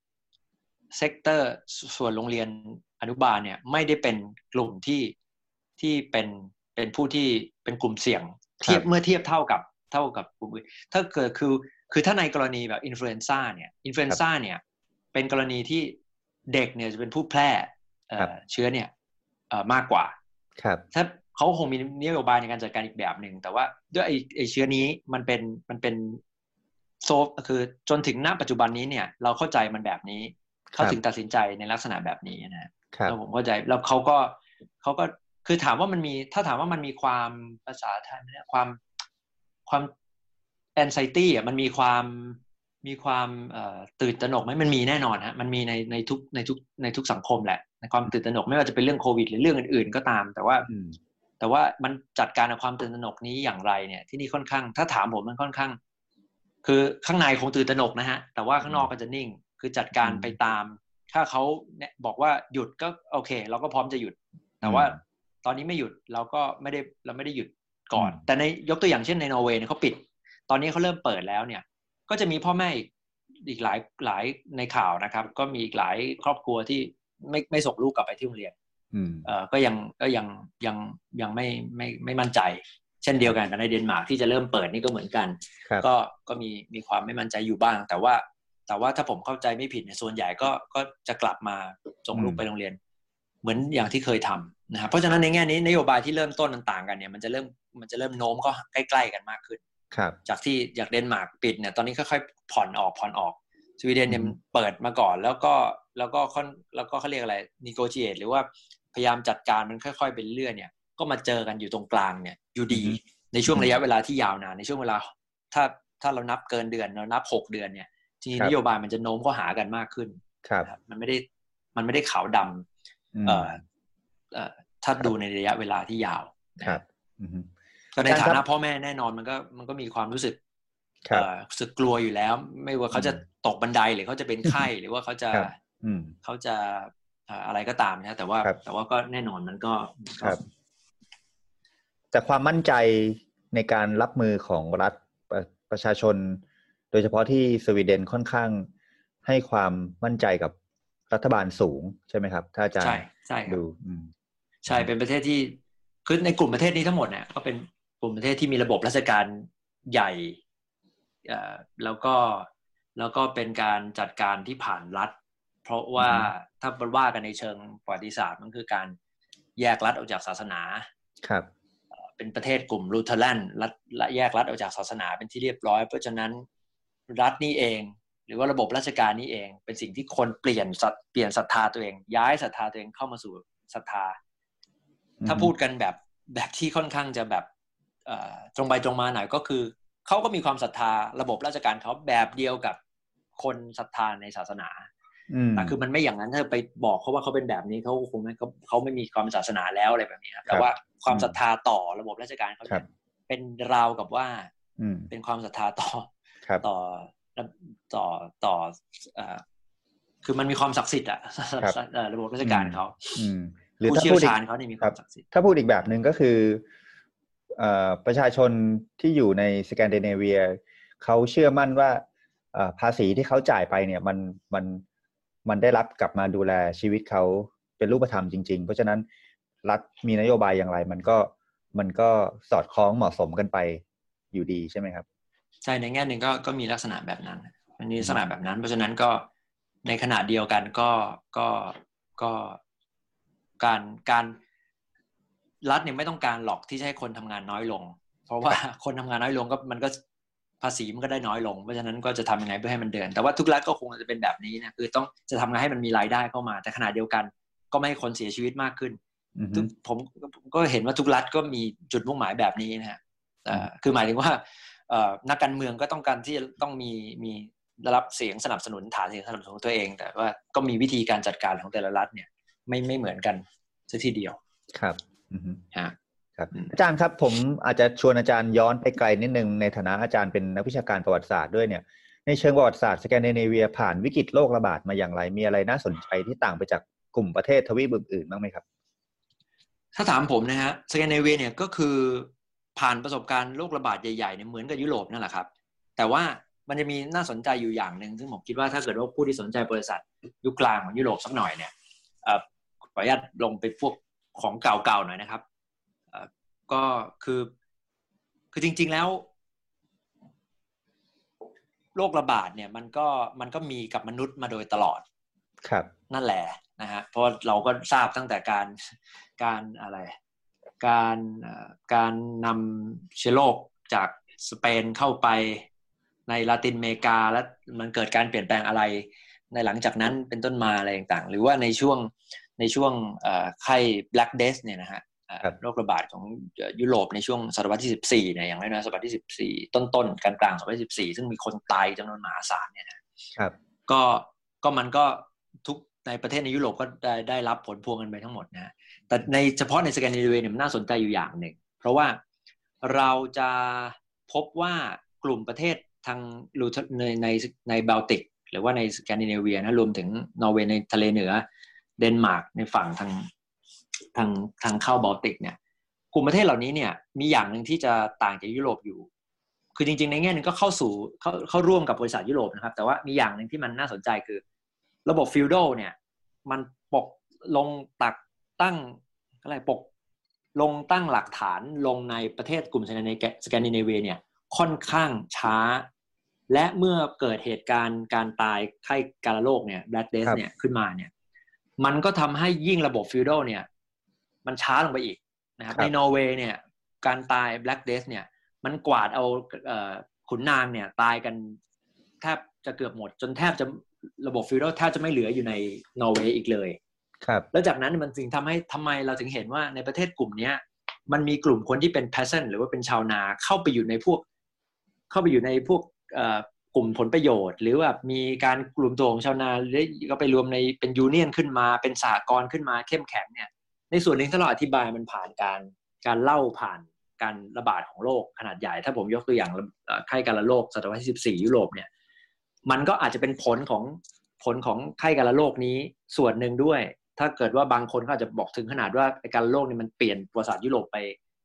sector ส่วนโรงเรียนอนุบาลเนี่ย ไม่ได้เป็นกลุ่มที่ที่เป็นเป็นผู้ที่ เป็นกลุ่มเสี่ยง เทียบเมื่อเทียบเท่ากับเท่ากับกลุ่มอื่นถ้าเกิดคือคือถ้าในกรณีแบบ influenza เนี่ย influenza เนี่ย เป็นกรณีที่เด็กเนี่ยจะเป็นผู้แพร่เชื้อเนี่ยมากกว่า ครับ ถ้าเขาคงมีนโยบายในการจัดการอีกแบบหนึ่งแต่ว่าด้วยไอ้ไอเชื้อนี้มันเป็นมันเป็นโซฟคือจนถึงณปัจจุบันนี้เนี่ย เราเข้าใจมันแบบนี้ เขาถึงตัดสินใจในลักษณะแบบนี้นะครับผมเข้าใจแล้วเขาก็เขาก็ คือถามว่ามันมีถ้าถามว่ามันมีความภาษาไทยเนี่ยความความแอนไซตี้อะมันมีความมีความตื่นตระหนกไหมมันมีแน่นอนฮะมันมีในในทุกในทุกในทุกสังคมแหละในความตื่นตระหนกไม่ว่าจะเป็นเรื่องโควิด หรือเรื่องอื่นๆก็ตาม แต่ว่าแต่ว่ามันจัดการกับความตื่นตระหนกนี้อย่างไรเนี่ย ที่นี่ค่อนข้าง ถ้าถามผมมันค่อนข้าง คือข้างในคงตื่นตระหนกนะฮะ แต่ว่าข้างนอกก็จะนิ่ง คือจัดการไปตาม ถ้าเขาเนี่ยบอกว่าหยุดก็โอเค เราก็พร้อมจะหยุด แต่ว่า ตอนนี้ไม่หยุดเราก็ไม่ได้เราไม่ได้หยุดก่อน แต่ในยกตัวอย่างเช่นในนอร์เวย์เนี่ยเขาปิด ตอนนี้เขาเริ่มเปิดแล้วเนี่ย ก็จะมีพ่อแม่อีกอีกหลายหลายในข่าวนะครับ ก็มีอีกหลายครอบครัวที่ไม่ไม่ส่งลูกกลับไปที่โรงเรียนเอ่อก็ยังก็ยังยังยังไม่ไม่ไม่มั่นใจ เช่นเดียวกันในเดนมาร์กที่จะเริ่มเปิดนี่ก็เหมือนกัน ก็ก็มีมีความไม่มั่นใจอยู่บ้าง แต่ว่าแต่ว่าถ้าผมเข้าใจไม่ผิดเนี่ยส่วนใหญ่ก็ก็จะกลับมาส่งลูกไปโรงเรียน เหมือนอย่างที่เคยทำ นะครับเพราะฉะนั้นในแง่นี้นโยบายที่เริ่มต้นมันต่างกันเนี่ยมันจะเริ่มมันจะเริ่มโน้มก็ใกล้ๆกันมากขึ้นครับจากที่จากเดนมาร์กปิดเนี่ยตอนนี้ค่อยๆผ่อนออกผ่อนออกสวีเดนเนี่ยเปิดมาก่อนแล้วก็แล้วก็ค่อนแล้วก็เขาเรียกอะไรนิโกเชียตหรือว่าพยายามจัดการมันค่อยๆเป็นเรื่อยเนี่ย ก็มาเจอกันอยู่ตรงกลางเนี่ยอยู่ดีในช่วงระยะเวลาที่ยาวนานในช่วงเวลา ถ้าถ้าเรานับเกินเดือนเรานับหกเดือนเนี่ยทีนี้นโยบายมันจะโน้มก็หากันมากขึ้นครับ มันไม่ได้มันไม่ได้ขาวดำเอ่อเอ่อ ถ้าดูในระยะเวลาที่ยาวครับก็ในฐานะพ่อแม่แน่นอนมันก็มันก็มีความรู้สึกรู้สึกกลัวอยู่แล้ว ไม่ว่าเขาจะตกบันไดหรือเขาจะเป็นไข้หรือว่าเขาจะเขาจะอะไรก็ตามนะแต่ว่าแต่ว่าก็แน่นอนมันก็ครับ แต่ความมั่นใจในการรับมือของรัฐประชาชน โดยเฉพาะที่สวีเดนค่อนข้างให้ความมั่นใจกับรัฐบาลสูงใช่ไหมครับ ถ้าอาจารย์ใช่ใช่ดู ใช่เป็นประเทศที่คือในกลุ่มประเทศนี้ทั้งหมดเนี่ยก็เป็นกลุ่มประเทศที่มีระบบราชการใหญ่แล้วก็แล้วก็เป็นการจัดการที่ผ่านรัฐ เพราะว่าถ้าว่ากันในเชิงประวัติศาสตร์มันคือการแยกรัฐออกจากศาสนาครับเป็นประเทศกลุ่มลูเทอรันรัฐแยกรัฐออกจากศาสนาเป็นที่เรียบร้อย เพราะฉะนั้นรัฐนี้เอง หรือว่าระบบราชการนี้เอง เป็นสิ่งที่คนเปลี่ยนเปลี่ยนศรัทธาตัวเอง ย้ายศรัทธาตัวเองเข้ามาสู่ศรัทธา ถ้าพูดกันแบบแบบที่ค่อนข้างจะแบบตรงไปตรงมาหน่อยก็คือเขาก็มีความศรัทธาระบบราชการเขาแบบเดียวกับคนศรัทธาในศาสนาแต่คือมันไม่อย่างนั้นถ้าไปบอกเขาว่าเขาเป็นแบบนี้เขาคงไม่เขาเขาไม่มีความศาสนาแล้วอะไรแบบนี้ครับแต่ว่าความศรัทธาต่อระบบราชการเขาไปเป็นราวกับว่าอืมเป็นความศรัทธาต่อครับต่อต่อต่อเอ่อคือมันมีความศักดิ์สิทธิ์อะครับเอ่อระบบราชการเขาอืม หรือผู้ถ้าเชี่ยพูวดอีกชาญเขาเนี่ยมีความศักดิ์สิทธิ์ถ้าพูดอีกแบบหนึ่งก็คือเอ่อประชาชนที่อยู่ในสแกนดิเนเวียเขาเชื่อมั่นว่าเอ่อภาษีที่เขาจ่ายไปเนี่ยมันมันมันได้รับกลับมาดูแลชีวิตเขาเป็นรูปธรรมจริง ๆ เพราะฉะนั้นรัฐมีนโยบายอย่างไร มันก็มันก็สอดคล้องเหมาะสมกันไปอยู่ดีใช่ไหมครับ ใช่ในแง่หนึ่งก็ก็มีลักษณะแบบนั้นมันมีลักษณะแบบนั้น เพราะฉะนั้นก็ในขณะเดียวกันก็ก็ก็ การการรัฐเนี่ยไม่ต้องการหรอกที่จะให้คนทำงานน้อยลง เพราะว่าคนทำงานน้อยลงก็มันก็ภาษีมันก็ได้น้อยลง เพราะฉะนั้นก็จะทำยังไงเพื่อให้มันเดิน แต่ว่าทุกรัฐก็คงจะเป็นแบบนี้นะคือต้องจะทำไงให้มันมีรายได้เข้ามา แต่ขณะเดียวกันก็ไม่ให้คนเสียชีวิตมากขึ้นอือฮึทุกผมผมก็เห็นว่าทุกรัฐก็มีจุดมุ่งหมายแบบนี้นะฮะเอ่อคือหมายถึงว่าเอ่อนักการเมืองก็ต้องการที่จะต้องมีมีได้รับเสียงสนับสนุนฐานเสียงสนับสนุนของตัวเอง แต่ว่าก็มีวิธีการจัดการของแต่ละรัฐเนี่ย ไม่ไม่เหมือนกันสักทีเดียวครับอือฮึฮะครับอืมอาจารย์ครับผมอาจจะชวนอาจารย์ย้อนไปไกลนิดนึงในฐานะอาจารย์เป็นนักวิชาการประวัติศาสตร์ด้วยเนี่ยในเชิงประวัติศาสตร์สแกนดิเนเวียผ่านวิกฤตโรคระบาดมาอย่างไร มีอะไรน่าสนใจที่ต่างไปจากกลุ่มประเทศทวีปอื่นๆบ้างไหมครับ ถ้าถามผมนะฮะสแกนดิเนเวียเนี่ยก็คือผ่านประสบการณ์โรคระบาดใหญ่ๆเนี่ยเหมือนกับยุโรปนั่นแหละครับ แต่ว่ามันจะมีน่าสนใจอยู่อย่างหนึ่งซึ่งผมคิดว่าถ้าเกิดว่าผู้ที่สนใจบริษัทยุคกลางของยุโรปสักหน่อยเนี่ยเอ่อ ขออนุญาตลงไปพวกของเก่าๆหน่อยนะครับเอ่อก็คือ คือจริง ๆแล้วโรคระบาดเนี่ยมันก็มันก็มีกับมนุษย์มาโดยตลอด ครับ นั่นแหละนะฮะเพราะเราก็ทราบตั้งแต่การการอะไร การเอ่อการนำเชื้อโรคจากสเปนเข้าไปในลาตินอเมริกา แล้วมันเกิดการเปลี่ยนแปลงอะไร ในหลังจากนั้นเป็นต้นมาอะไรต่างๆ หรือว่าในช่วงในช่วงเอ่อไข้ Black Death เนี่ยนะฮะเอ่อครับโรคระบาดของยุโรปในช่วงศตวรรษที่ 14เนี่ยอย่างน้อยๆศตวรรษที่ 14 ต้นๆกลางๆศตวรรษที่14 ซึ่งมีคนตายจำนวนมหาศาลเนี่ยนะครับก็ก็มันก็ทุกในประเทศในยุโรปก็ได้ได้รับผลพวงกันไปทั้งหมดนะฮะแต่ในเฉพาะในสแกนดิเนเวียเนี่ยมันน่าสนใจอยู่อย่างหนึ่ง เพราะว่าเราจะพบว่ากลุ่มประเทศทางรูทในในในบาลติก หรือว่าในสแกนดิเนเวียนะรวมถึงนอร์เวย์ในทะเลเหนือ เดนมาร์กในฝั่งทางทางทางเข้าบอลติกเนี่ยกลุ่มประเทศเหล่านี้เนี่ยมีอย่างหนึ่งที่จะต่างจากยุโรปอยู่ คือจริง ๆ ในแง่หนึ่งก็เข้าสู่เข้าเข้าร่วมกับบริบทยุโรปนะครับ แต่ว่ามีอย่างหนึ่งที่มันน่าสนใจคือ ระบบ feudal เนี่ยมันปักลงปักตั้งอะไรปักลงตั้งหลักฐานลงในประเทศกลุ่มสแกนดิเนสแกนดิเนเวียเนี่ยค่อนข้างช้า และเมื่อเกิดเหตุการณ์การตายไข้การโรคเนี่ย Black Death ครับเนี่ยขึ้นมาเนี่ย มันก็ทำให้ยิ่งระบบ feudal เนี่ย มันช้าลงไปอีกนะครับครับในนอร์เวย์เนี่ย การตาย Black Death เนี่ย มันกวาดเอาเอ่อขุนนางเนี่ยตายกันแทบจะเกือบหมด จนแทบจะระบบ feudal แทบจะไม่เหลืออยู่ในนอร์เวย์อีกเลย ครับ แล้วจากนั้นมันจึงทำให้ทำไมเราถึงเห็นว่าในประเทศกลุ่มเนี้ยมันมีกลุ่มคนที่เป็น peasant หรือว่าเป็นชาวนาเข้าไปอยู่ในพวก เข้าไปอยู่ในพวกเอ่อ กลุ่มผลประโยชน์ หรือว่ามีการกลุ่มตัวของชาวนาหรือก็ไปรวมในเป็น union ขึ้นมา เป็นสหกรณ์ขึ้นมาเข้มแข็งเนี่ยในส่วนหนึ่งถ้าเราอธิบายมันผ่านการการเล่าผ่านการระบาดของโรคขนาดใหญ่ ถ้าผมยกตัวอย่างไข้การะโรคศตวรรษที่14 ยุโรปเนี่ยมันก็อาจจะเป็นผลของผลของไข้การะโรคนี้ส่วนหนึ่งด้วย ถ้าเกิดว่าบางคนก็อาจจะบอกถึงขนาดว่าการโรคนี่มันเปลี่ยนประวัติศาสตร์ยุโรปไป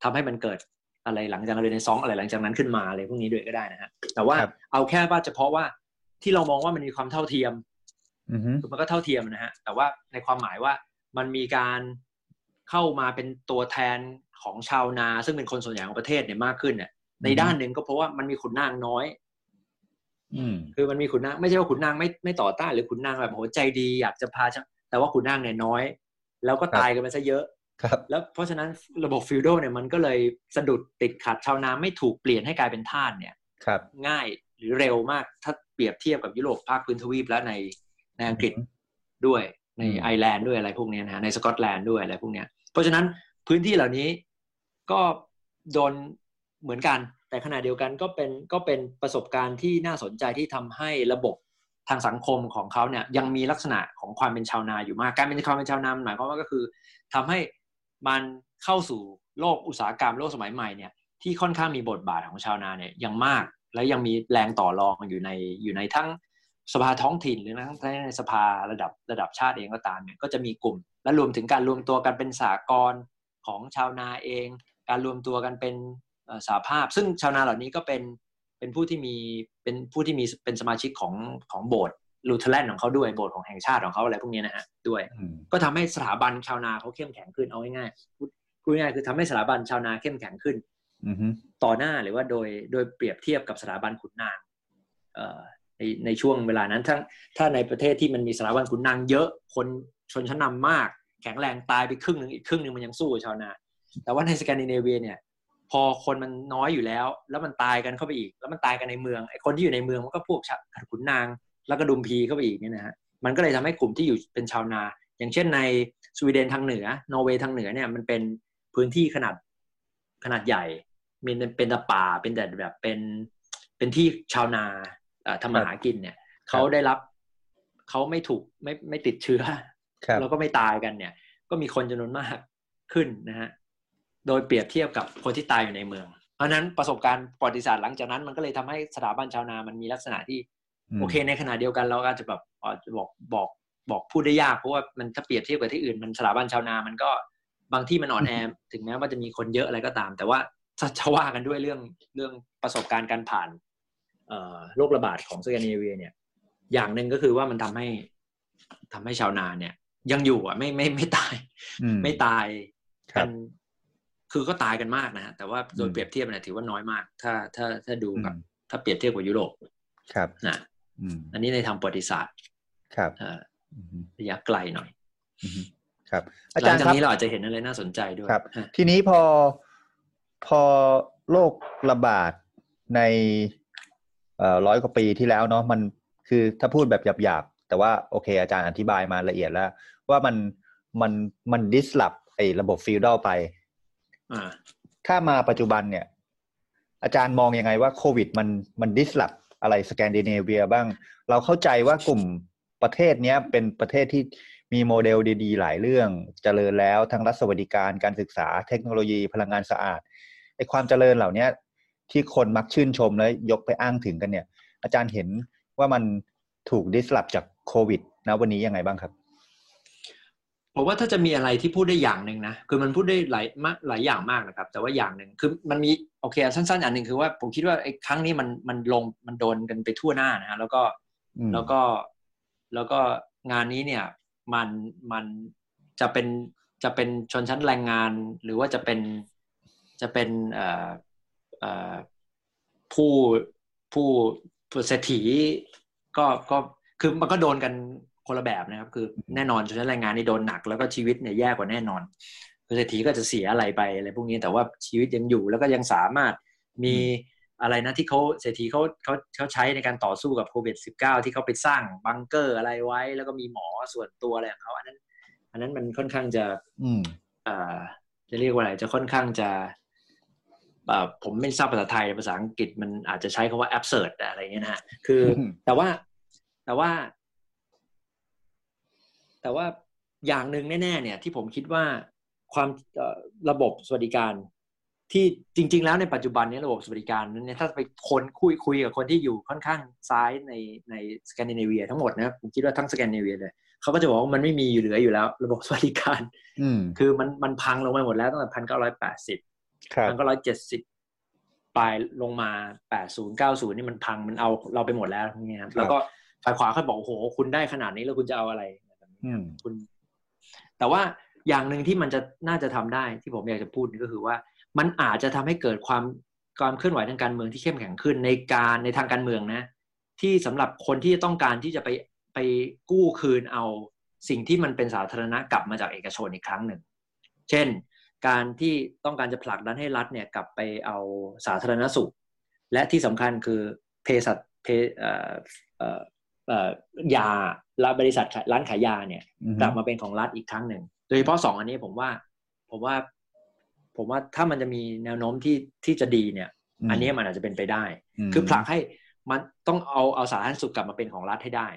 ทำให้มันเกิด อะไรหลังจากนั้นเรเนซองส์อะไรหลังจากนั้นขึ้นมาอะไรพวกนี้ด้วยก็ได้นะฮะแต่ว่าครับเอาแค่ว่าเฉพาะว่าที่เรามองว่ามันมีความเท่าเทียมอือฮึคือมันก็เท่าเทียมนะฮะแต่ว่าในความหมายว่ามันมีการเข้ามาเป็นตัวแทนของชาวนา ซึ่งเป็นคนส่วนใหญ่ของประเทศเนี่ยมากขึ้นเนี่ยในด้านหนึ่งก็เพราะว่ามันมีขุนนางน้อยอืมคือมันมีขุนนางไม่ใช่ว่าขุนนางไม่ไม่ต่อต้านหรือขุนนางแบบโหใจดีอยากจะพาชาวแต่ว่าขุนนางเนี่ยน้อย แล้วก็ตายกันไปซะเยอะ ครับแล้วเพราะฉะนั้นระบบฟิวดอลเนี่ยมันก็เลยสะดุดติดขัดชาวนาไม่ถูกเปลี่ยนให้กลายเป็นทาสเนี่ยครับง่ายหรือเร็วมากถ้าเปรียบเทียบกับยุโรปภาคพื้นทวีปและในในอังกฤษด้วยในอืมไอร์แลนด์ด้วยอะไรพวกเนี้ยนะฮะในสกอตแลนด์ด้วยอะไรพวกเนี้ยเพราะฉะนั้นพื้นที่เหล่านี้ก็โดนเหมือนกัน แต่ขณะเดียวกันก็เป็นก็เป็นประสบการณ์ที่น่าสนใจที่ทำให้ระบบทางสังคมของเขาเนี่ยยังมีลักษณะของความเป็นชาวนาอยู่มาก การเป็นความเป็นชาวนาหมายความว่าก็คือทำให้ มันเข้าสู่โลกอุตสาหกรรมโลกสมัยใหม่เนี่ยที่ค่อนข้างมีบทบาทของชาวนาเนี่ยยังมาก และยังมีแรงต่อรองอยู่ในอยู่ในทั้งสภาท้องถิ่นหรือทั้งในสภาระดับระดับชาติเองก็ตามเนี่ยก็จะมีกลุ่ม และรวมถึงการรวมตัวกันเป็นสากลของชาวนาเอง การรวมตัวกันเป็นสาภาพ ซึ่งชาวนาเหล่านี้ก็เป็นเป็นผู้ที่มีเป็นผู้ที่มีเป็นสมาชิกของของโบสถ์ ลูเทเลนของเขาด้วยโบสถ์ของแห่งชาติของเขาอะไรพวกนี้นะฮะด้วย ก็ทำให้สถาบันชาวนาเขาเข้มแข็งขึ้นเอาง่ายๆพูดง่ายๆคือทำให้สถาบันชาวนาเข้มแข็งขึ้นต่อหน้าหรือว่าโดยโดยเปรียบเทียบกับสถาบันขุนนางในในช่วงเวลานั้นทั้งถ้าในประเทศที่มันมีสถาบันขุนนางเยอะคนชนชั้นนามาก แข็งแรงตายไปครึ่งหนึ่งอีกครึ่งหนึ่งมันยังสู้ชาวนา แต่ว่าในสแกนดิเนเวียเนี่ยพอคนมันน้อยอยู่แล้ว แล้วมันตายกันเข้าไปอีก แล้วมันตายกันในเมืองไอ้คนที่อยู่ในเมืองมันก็พวกขุนนาง แล้วก็ดุมพีเข้าไปอีกเนี่ยนะฮะมันก็เลยทำให้กลุ่มที่อยู่เป็นชาวนา อย่างเช่นในสวีเดนทางเหนือนอร์เวย์ทางเหนือเนี่ยมันเป็นพื้นที่ขนาดขนาดใหญ่มีเป็นแต่ป่าเป็นแต่แบบเป็นเป็นที่ชาวนาทำมาหากินเนี่ยเขาได้รับเขาไม่ถูกไม่ไม่ติดเชื้อแล้วก็ไม่ตายกันเนี่ย ก็มีคนจำนวนมากขึ้นนะฮะโดยเปรียบเทียบกับคนที่ตายอยู่ในเมือง เพราะนั้นประสบการณ์ประวัติศาสตร์หลังจากนั้นมันก็เลยทำให้สถาบันชาวนามันมีลักษณะที่ โอเค ในขณะเดียวกันเราอาจจะแบบบอกบอกบอกพูดได้ยากเพราะว่ามันถ้าเปรียบเทียบกับที่อื่นมันสถาบันชาวนา มันก็บางที่มันอ่อนแอถึงแม้ว่าจะมีคนเยอะอะไรก็ตาม แต่ว่าถ้าจะว่ากันด้วยเรื่องเรื่องประสบการณ์การผ่านโรคระบาดของสแกนดิเนเวียเนี่ย อย่างหนึ่งก็คือว่ามันทำให้ทำให้ชาวนาเนี่ย ยังอยู่อะไม่ไม่ไม่ตาย ไม่ตายกันคือก็ตายกันมากนะฮะแต่ว่าโดยเปรียบเทียบเนี่ยถือว่าน้อยมาก ถ้าถ้าถ้าดูกับถ้าเปรียบเทียบกับยุโรปครับนะ อันนี้ในทางประวัติศาสตร์ ครับระยะไกลหน่อยครับ อาจารย์ครับนี้เราอาจจะเห็นอะไรน่าสนใจด้วยครับ ทีนี้พอพอโรคระบาดในร้อยกว่าปีที่แล้วเนาะมันคือถ้าพูดแบบหยาบๆ แต่ว่าโอเค อาจารย์อธิบายมาละเอียดแล้ว ว่ามันมันมัน dissolve ไอ้ระบบ feudal ไปถ้ามาปัจจุบันเนี่ย อาจารย์มองยังไงว่าโควิดมันมันดิสลอฟ อะไรสแกนดิเนเวียบ้าง เราเข้าใจว่ากลุ่มประเทศเนี้ยเป็นประเทศที่มีโมเดลดีๆ หลายเรื่องจเจริญแล้วทั้งรัฐสวัสดิการการศึกษาเทคโนโลยีพลังงานสะอาดไอความเจริญเหล่านี้ที่คนมักชื่นชมและยกไปอ้างถึงกันเนี่ย อาจารย์เห็นว่ามันถูกดิสลอฟจากโควิดนะวันนี้ยังไงบ้างครับ ผมว่าถ้าจะมีอะไรที่พูดได้อย่างหนึ่งนะคือมันพูดได้หลายมากหลายอย่างมากนะครับ แต่ว่าอย่างหนึ่งคือมันมีโอเคสั้นๆอย่างหนึ่งคือว่าผมคิดว่าไอ้ครั้งนี้มันมันลงมันโดนกันไปทั่วหน้านะฮะแล้วก็แล้วก็แล้วก็งานนี้เนี่ยมันมันจะเป็นจะเป็นชนชั้นแรงงาน หรือว่าจะเป็นจะเป็นเอ่อเอ่อผู้ผู้เศรษฐีก็ก็คือมันก็โดนกัน คนละแบบนะครับ คือแน่นอนชนชั้นแรงงานนี่โดนหนักแล้วก็ชีวิตเนี่ยแย่กว่าแน่นอนเศรษฐีก็จะเสียอะไรไปอะไรพวกนี้แต่ว่าชีวิตยังอยู่แล้วก็ยังสามารถมีอะไรนะที่เขาเศรษฐีเขาเขาเขาใช้ในการต่อสู้กับโควิด -19 ที่เขาไปสร้างบังเกอร์อะไรไว้ แล้วก็มีหมอส่วนตัวอะไรของเขาอันนั้น อันนั้นมันค่อนข้างจะ อืมอ่าจะเรียกว่าอะไรจะค่อนข้างจะผมไม่ทราบภาษาไทยภาษาอังกฤษมันอาจจะใช้คาว่า absurd อะไรเงี้ยนะฮะคือแต่ว่าแต่ว่า แต่ว่าอย่างหนึ่งแน่ๆเนี่ยที่ผมคิดว่าความระบบสวัสดิการ ที่จริง ๆ แล้วในปัจจุบันนี้ระบบสวัสดิการนั้นเนี่ยถ้าไปคนคุยคุยกับคนที่อยู่ค่อนข้างซ้ายในในสแกนดิเนเวียทั้งหมดนะผมคิดว่าทั้งสแกนดิเนเวียเลยเขาก็จะบอกว่ามันไม่มีอยู่เหลืออยู่แล้ว ระบบสวัสดิการคือมันมันพังลงไปหมดแล้วตั้งแต่พันเก้าร้อยแปดสิบพันเก้าร้อยเจ็ดสิบปลายลงมาแปดศูนย์เก้าศูนย์นี่มันพังมันเอาเราไปหมดแล้วเนี่ยครับแล้วก็ฝ่ายขวาเขาบอกโอ้โหคุณได้ขนาดนี้แล้วคุณจะเอาอะไร คุณ แต่ว่าอย่างหนึ่งที่มันจะน่าจะทำได้ที่ผมอยากจะพูดก็คือว่า มันอาจจะทำให้เกิดความความเคลื่อนไหวทางการเมืองที่เข้มแข็งขึ้นในการในทางการเมืองนะ ที่สำหรับคนที่ต้องการที่จะไปไปกู้คืนเอาสิ่งที่มันเป็นสาธารณะกลับมาจากเอกชนอีกครั้งหนึ่ง เช่น การที่ต้องการจะผลักดันให้รัฐเนี่ยกลับไปเอาสาธารณสุข และที่สำคัญคือเภสัชเพ ยาและบริษัทร้านขายยาเนี่ย กลับมาเป็นของรัฐอีกครั้งหนึ่งโดยเฉพาะสองอันนี้ผมว่า ผมว่า ผมว่าถ้ามันจะมีแนวโน้มที่ที่จะดีเนี่ย อันนี้มันอาจจะเป็นไปได้ คือผลักให้มันต้องเอาเอาสาธารณสุขกลับมาเป็นของรัฐให้ได้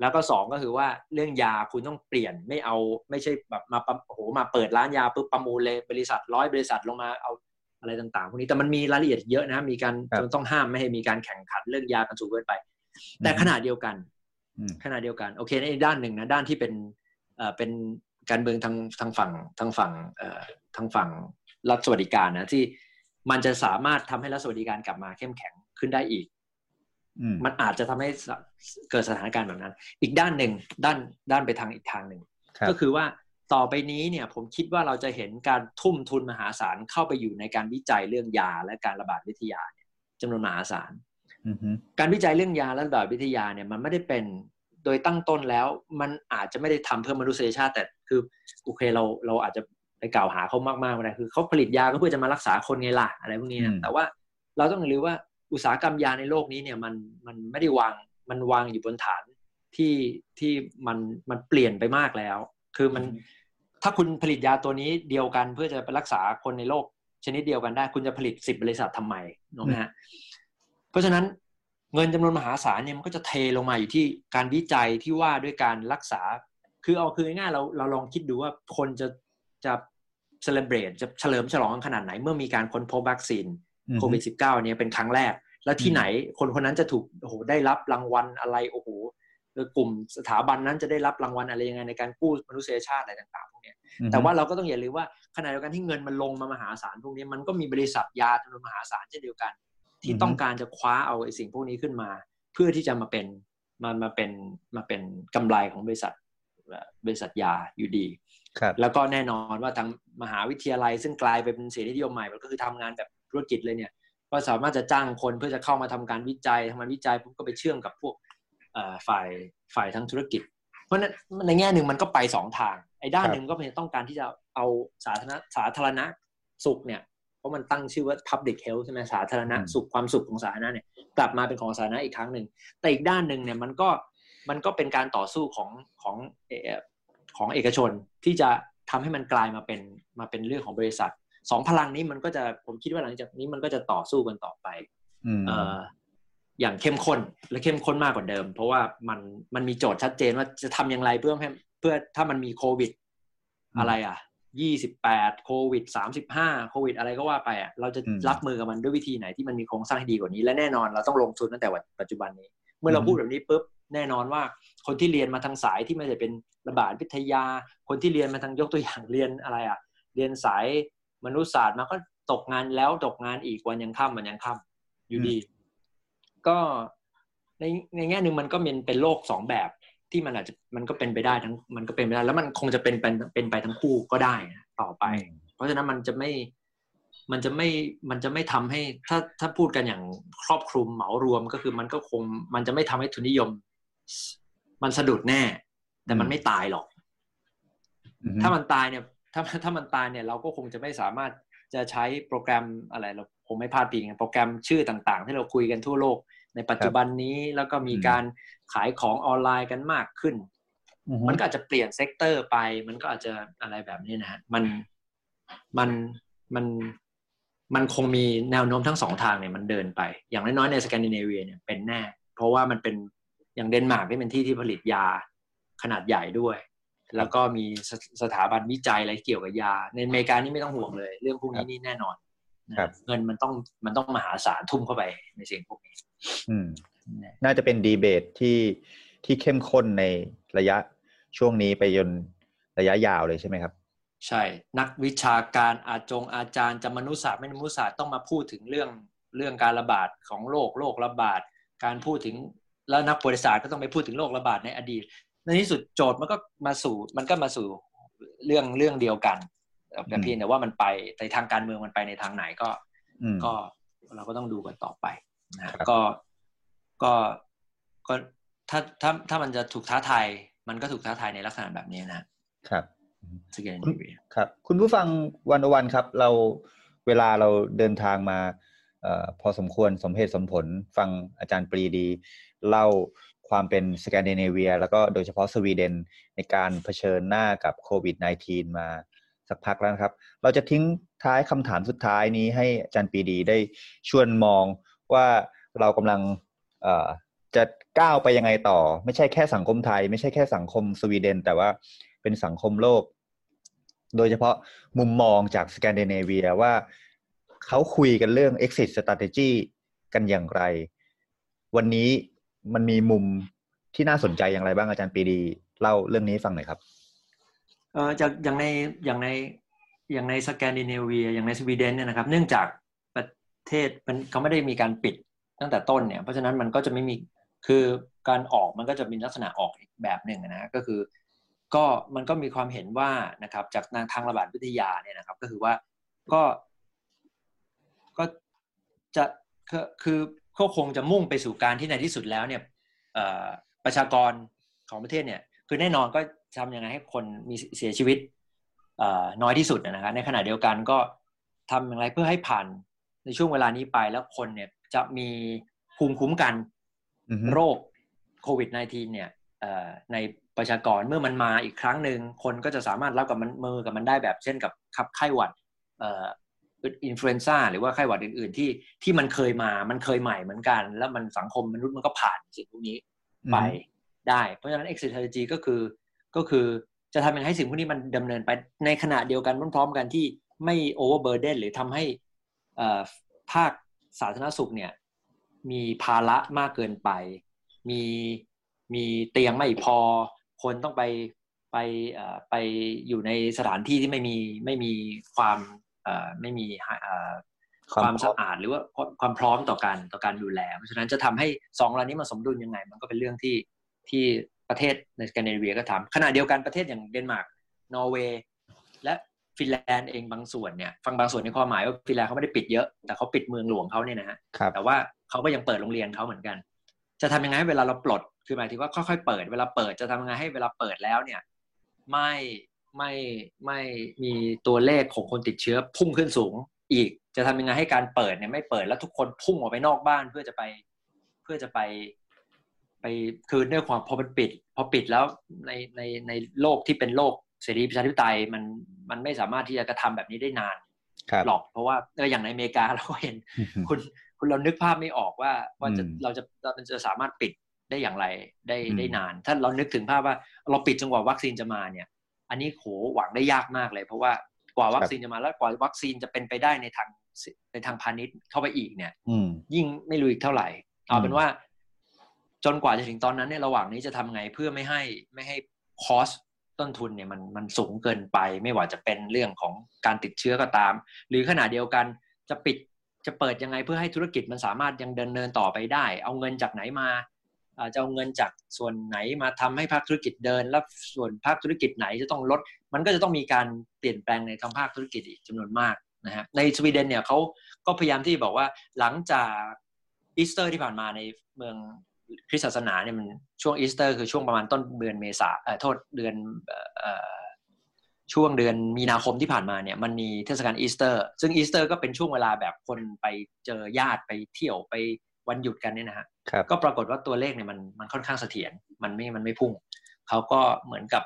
แล้วก็สองก็คือว่าเรื่องยาคุณต้องเปลี่ยนไม่เอาไม่ใช่แบบมาโอ้โหมาเปิดร้านยาปุ๊บประมูลเลยบริษัทร้อยบริษัทลงมาเอาอะไรต่างๆพวกนี้แต่มันมีรายละเอียดเยอะนะ มีการครับต้องห้ามไม่ให้มีการแข่งขันเรื่องยากันสูงเกินไป แต่ขณะเดียวกันอืมขณะเดียวกันโอเคในอีกด้านหนึ่งนะด้านที่เป็นเอ่อเป็นการเมืองทางทางฝั่งทางฝั่งเอ่อทางฝั่งรัฐสวัสดิการนะที่มันจะสามารถทำให้รัฐสวัสดิการกลับมาเข้มแข็งขึ้นได้อีกอืมมันอาจจะทำให้สเกิดสถานการณ์แบบนั้น อีกด้านหนึ่งด้านด้านไปทางอีกทางหนึ่งครับก็คือว่าต่อไปนี้เนี่ยผมคิดว่าเราจะเห็นการทุ่มทุนมหาศาลเข้าไปอยู่ในการวิจัยเรื่องยาและการระบาดวิทยาเนี่ยจำนวนมหาศาลอืมฮึ การวิจัยเรื่องยาและระบาดวิทยาเนี่ยมันไม่ได้เป็นโดยตั้งต้นแล้ว มันอาจจะไม่ได้ทำเพื่อมนุษยชาติ แต่คือโอเคเราเราอาจจะไปกล่าวหาเขามากๆไม่ได้คือเขาผลิตยาก็เพื่อจะมารักษาคนไงล่ะอะไรพวกนี้นะแต่ว่าเราต้องรู้ว่าอุตสาหกรรมยาในโลกนี้เนี่ยมันมันไม่ได้วางมันวางอยู่บนฐานที่ที่มันมันเปลี่ยนไปมากแล้ว คือมันถ้าคุณผลิตยาตัวนี้เดียวกันเพื่อจะไปรักษาคนในโลกชนิดเดียวกันได้ คุณจะผลิตสิบบริษัททำไมถูกไหมฮะ เพราะฉะนั้นเงินจำนวนมหาศาลเนี่ยมันก็จะเทลงมาอยู่ที่การวิจัยที่ว่าด้วยการรักษา คือเอาคือง่ายๆเราเราลองคิดดูว่าคนจะจะเซเลบรตจะเฉลิมฉลองขนาดไหนเมื่อมีการค้นพบวัคซีนอืมโควิด -19 เนี่ยเป็นครั้งแรก แล้วที่ไหนคนคนนั้นจะถูกโอ้โหได้รับรางวัลอะไรโอ้โหหรือกลุ่มสถาบันนั้นจะได้รับรางวัลอะไรยังไงในการกู้มนุษยชาติอะไรต่างๆพวกเนี้ยอืมฮึแต่ว่าเราก็ต้องอย่าลืมว่าขณะเดียวกันที่เงินมันลงมามหาศาลพวกนี้มันก็มีบริษัทยาจำนวนมหาศาลเช่นเดียวกัน ที่อือฮึต้องการจะคว้าเอาไอ้สิ่งพวกนี้ขึ้นมา เพื่อที่จะมาเป็นมามาเป็นมาเป็นกำไรของบริษัทเอ่อบริษัทยาอยู่ดีครับแล้วก็แน่นอนว่าทางมหาวิทยาลัย ซึ่งกลายไปเป็นเสรีนิยมใหม่มันก็คือทำงานแบบธุรกิจเลยเนี่ย ก็สามารถจะจ้างคนเพื่อจะเข้ามาทำการวิจัยทำงานวิจัยปุ๊บก็ไปเชื่อมกับพวกเอ่อฝ่ายฝ่ายทางธุรกิจ เพราะฉะนั้นในแง่หนึ่งมันก็ไปสองทาง ไอ้ด้านครับหนึ่งก็เป็นต้องการที่จะเอาสาธารณะสาธารณะสุขเนี่ยเพ ราะมันตั้งชื่อว่า public health ใช่ไหมสาธารณะสุขความสุขของสาธารณะเนี่ยกลับมาเป็นของสาธารณะอีกครั้งหนึ่งแต่อีกด้านหนึ่งเนี่ยมันก็มันก็เป็นการต่อสู้ของของเอ่อของเอกชนที่จะทำให้มันกลายมาเป็นมาเป็นเรื่องของบริษัทสองพลังนี้มันก็จะผมคิดว่าหลังจากนี้มันก็จะต่อสู้กันต่อไปอืมเอ่ออย่างเข้มข้นและเข้มข้นมากกว่าเดิม เพราะว่ามันมันมีโจทย์ชัดเจนว่าจะทำอย่างไรเพื่อให้เพื่อถ้ามันมีโควิด อะไรอะ ยี่สิบแปดโควิดสามสิบห้าโควิดอะไรก็ว่าไปอะเราจะอืมรับมือกับมันด้วยวิธีไหนที่มันมีโครงสร้างที่ดีกว่านี้ และแน่นอนเราต้องลงทุนตั้งแต่ปัจจุบันนี้ เมื่อเราพูดแบบนี้ปุ๊บแน่นอนว่าคนที่เรียนมาทางสายที่ไม่ได้เป็นระบาดวิทยา คนที่เรียนมาทางยกตัวอย่างเรียนอะไรอะ เรียนสายมนุษยศาสตร์มาก็ตกงานแล้วตกงานอีกวันยังค่ำวันยังค่ำอยู่ดี ก็ในในแง่หนึ่งมันก็เป็นเป็นโลกสองแบบ ที่มันอาจจะมันก็เป็นไปได้ทั้งมันก็เป็นไปได้แล้วมันคงจะเป็นเป็นเป็นไปทั้งคู่ก็ได้นะต่อไป เพราะฉะนั้นมันจะไม่มันจะไม่มันจะไม่ทำให้ถ้าถ้าพูดกันอย่างครอบคลุมเหมารวมก็คือมันก็คงมันจะไม่ทำให้ทุนนิยม มันสะดุดแน่ แต่มันไม่ตายหรอกอืมฮึถ้ามันตายเนี่ย ถ้าถ้ามันตายเนี่ย เราก็คงจะไม่สามารถจะใช้โปรแกรมอะไรเราผมไม่พาดพิงโปรแกรมชื่อต่าง ๆ ที่เราคุยกันทั่วโลก ในปัจจุบันนี้แล้วก็มีการขายของออนไลน์กันมากขึ้นอือฮึมันก็อาจจะเปลี่ยน sector ไป มันก็อาจจะอะไรแบบนี้นะฮะมันมันมันมันคงมีแนวโน้มทั้งสองทางเนี่ยมันเดินไป อย่างน้อยๆในสแกนดิเนเวียเนี่ยเป็นแน่ เพราะว่ามันเป็นอย่างเดนมาร์กที่เป็นที่ที่ผลิตยาขนาดใหญ่ด้วย แล้วก็มีสสถาบันวิจัยอะไรเกี่ยวกับยา ในอเมริกานี่ไม่ต้องห่วงเลย เรื่องพวกนี้นี่แน่นอนนะ เงินมันต้องมันต้องมหาศาลทุ่มเข้าไปในสิ่งพวกนี้อืมนะน่าจะเป็นดีเบตที่ที่เข้มข้นในระยะช่วงนี้ไปจนระยะยาวเลยใช่ไหมครับ ใช่ นักวิชาการอาจงอาจารย์จะมนุษยศาสตร์ไม่มนุษยศาสตร์ต้องมาพูดถึงเรื่องเรื่องการระบาดของโรคโรคระบาด การพูดถึงแล้วนักประวัติศาสตร์ก็ต้องไปพูดถึงโรคระบาดในอดีตในที่สุดโจทย์มันก็มาสู่มันก็มาสู่เรื่องเรื่องเดียวกัน แต่เพียงแต่ว่ามันไปในทางการเมืองมันไปในทางไหนก็อืมก็เราก็ต้องดูกันต่อไปนะฮะครับก็ก็ก็ถ้าถ้าถ้ามันจะถูกท้าทายมันก็ถูกท้าทายในลักษณะแบบนี้นะครับสแกนดิเนเวียครับ คุณผู้ฟังวันอวันครับ เราเวลาเราเดินทางมาเออพอสมควรสมเหตุสมผล ฟังอาจารย์ปรีดี เล่าความเป็นสแกนดิเนเวีย แล้วก็โดยเฉพาะสวีเดนในการเผชิญหน้ากับโควิด -19 มา สักพักแล้วนะครับ เราจะทิ้งท้ายคำถามสุดท้ายนี้ให้อาจารย์ปีดีได้ชวนมองว่าเรากำลังจะก้าวไปยังไงต่อ ไม่ใช่แค่สังคมไทย ไม่ใช่แค่สังคมสวีเดน แต่ว่าเป็นสังคมโลก โดยเฉพาะมุมมองจากสแกนดิเนเวียว่าเขาคุยกันเรื่อง exit strategy กันอย่างไร วันนี้มันมีมุมที่น่าสนใจอย่างไรบ้างอาจารย์ปีดี เล่าเรื่องนี้ฟังหน่อยครับ เอ่อจากอย่างในอย่างในอย่างในสแกนดิเนเวีย อย่างในสวีเดนเนี่ยนะครับ เนื่องจากประเทศมันเขาไม่ได้มีการปิดตั้งแต่ต้นเนี่ย เพราะฉะนั้นมันก็จะไม่มีคือการออกมันก็จะมีลักษณะออกอีกแบบหนึ่งนะก็คือ ก็มันก็มีความเห็นว่านะครับจากทางระบาดวิทยาเนี่ยนะครับ ก็คือว่าก็ก็จะคือก็คงจะมุ่งไปสู่การที่ในที่สุดแล้วเนี่ยประชากรของประเทศเนี่ย คือแน่นอนก็ทำยังไงให้คนมีเสียชีวิตน้อยที่สุดนะครับในขณะเดียวกันก็ทำอย่างไรเพื่อให้ผ่านในช่วงเวลานี้ไปแล้วคนเนี่ยจะมีภูมิคุ้มกันโรคโควิด -19 เนี่ยในประชากรเมื่อมันมาอีกครั้งหนึ่งคนก็จะสามารถรับกับมันมือกับมันได้แบบเช่นกับขับไข้หวัด influenza หรือว่าไข้หวัดอื่น ๆ ที่ที่มันเคยมา มันเคยใหม่เหมือนกัน แล้วมันสังคมมนุษย์มันก็ผ่านสิ่งพวกนี้ไป ได้ เพราะฉะนั้น exit strategy ก็คือก็คือจะทำยังไงให้สิ่งพวกนี้มันดำเนินไปในขณะเดียวกันพร้อมๆกันที่ไม่ overburden หรือทำให้ภาคสาธารณสุขเนี่ยมีภาระมากเกินไป มีมีเตียงไม่พอ คนต้องไปไปไปอยู่ในสถานที่ที่ไม่มีไม่มีความไม่มีความสะอาดหรือว่าความพร้อมต่อการต่อการดูแล เพราะฉะนั้นจะทำให้สิ่งเหล่านี้มาสมดุลยังไง มันก็เป็นเรื่องที่ ที่ประเทศในสแกนดิเนเวียก็ทำขณะเดียวกันประเทศอย่างเดนมาร์กนอร์เวย์และฟินแลนด์เองบางส่วนเนี่ยฟังบางส่วนในความหมายว่าฟินแลนด์เขาไม่ได้ปิดเยอะแต่เขาปิดเมืองหลวงเขาเนี่ยนะฮะแต่ว่าเขาก็ยังเปิดโรงเรียนเขาเหมือนกัน จะทำยังไงให้เวลาเราปลดคือหมายถึงว่าค่อยๆเปิด เวลาเปิดจะทำยังไงให้เวลาเปิดแล้วเนี่ยไม่ไม่ไม่มีตัวเลขของคนติดเชื้อพุ่งขึ้นสูงอีกจะทำยังไงให้การเปิดเนี่ยไม่เปิดแล้วทุกคนพุ่งออกไปนอกบ้านเพื่อจะไป เพื่อจะไป ไปคือด้วยความพอมันปิด พอปิดแล้วในในในโลกที่เป็นโลกเสรีประชาธิปไตยมันมันไม่สามารถที่จะกระทำแบบนี้ได้นานหรอกเพราะว่าเอออย่างในอเมริกาเราก็เห็น คุณคุณเรานึกภาพไม่ออกว่าว่าจะเราจะเราจะสามารถปิดได้อย่างไรได้ได้นาน ถ้าเรานึกถึงภาพว่าเราปิดจนกว่าวัคซีนจะมาเนี่ย อันนี้โหหวังได้ยากมากเลย เพราะว่ากว่าวัคซีนจะมาแล้วกว่าวัคซีนจะเป็นไปได้ในทางในทางพาณิชย์เข้าไปอีกเนี่ยยิ่งไม่รู้อีกเท่าไหร่เอาเป็นว่า จนกว่าจะถึงตอนนั้นเนี่ยระหว่างนี้จะทำไงเพื่อไม่ให้ไม่ให้คอสต้นทุนเนี่ยมันมันสูงเกินไป ไม่ว่าจะเป็นเรื่องของการติดเชื้อก็ตาม หรือขณะเดียวกันจะปิดจะเปิดยังไงเพื่อให้ธุรกิจมันสามารถยังเดินเนินต่อไปได้ เอาเงินจากไหนมาจะเอาเงินจากส่วนไหนมาทำให้ภาคธุรกิจเดิน แล้วส่วนภาคธุรกิจไหนจะต้องลด มันก็จะต้องมีการเปลี่ยนแปลงในทางภาคธุรกิจอีกจำนวนมากนะฮะในสวีเดนเนี่ยเขาก็พยายามที่บอกว่าหลังจากอีสเตอร์ที่ผ่านมาในเมือง คริสตศาสนาเนี่ยมันช่วงอีสเตอร์ คือช่วงประมาณต้นเดือนเมษาเอ่อโทษเดือนเอ่อช่วงเดือนมีนาคมที่ผ่านมาเนี่ยมันมีเทศกาลอีสเตอร์ ซึ่งอีสเตอร์ก็เป็นช่วงเวลาแบบคนไปเจอญาติไปเที่ยวไปวันหยุดกันเนี่ยนะฮะก็ปรากฏว่าตัวเลขเนี่ยมันมันค่อนข้างเสถียรมันไม่มันไม่พุ่งเขาก็เหมือนกับ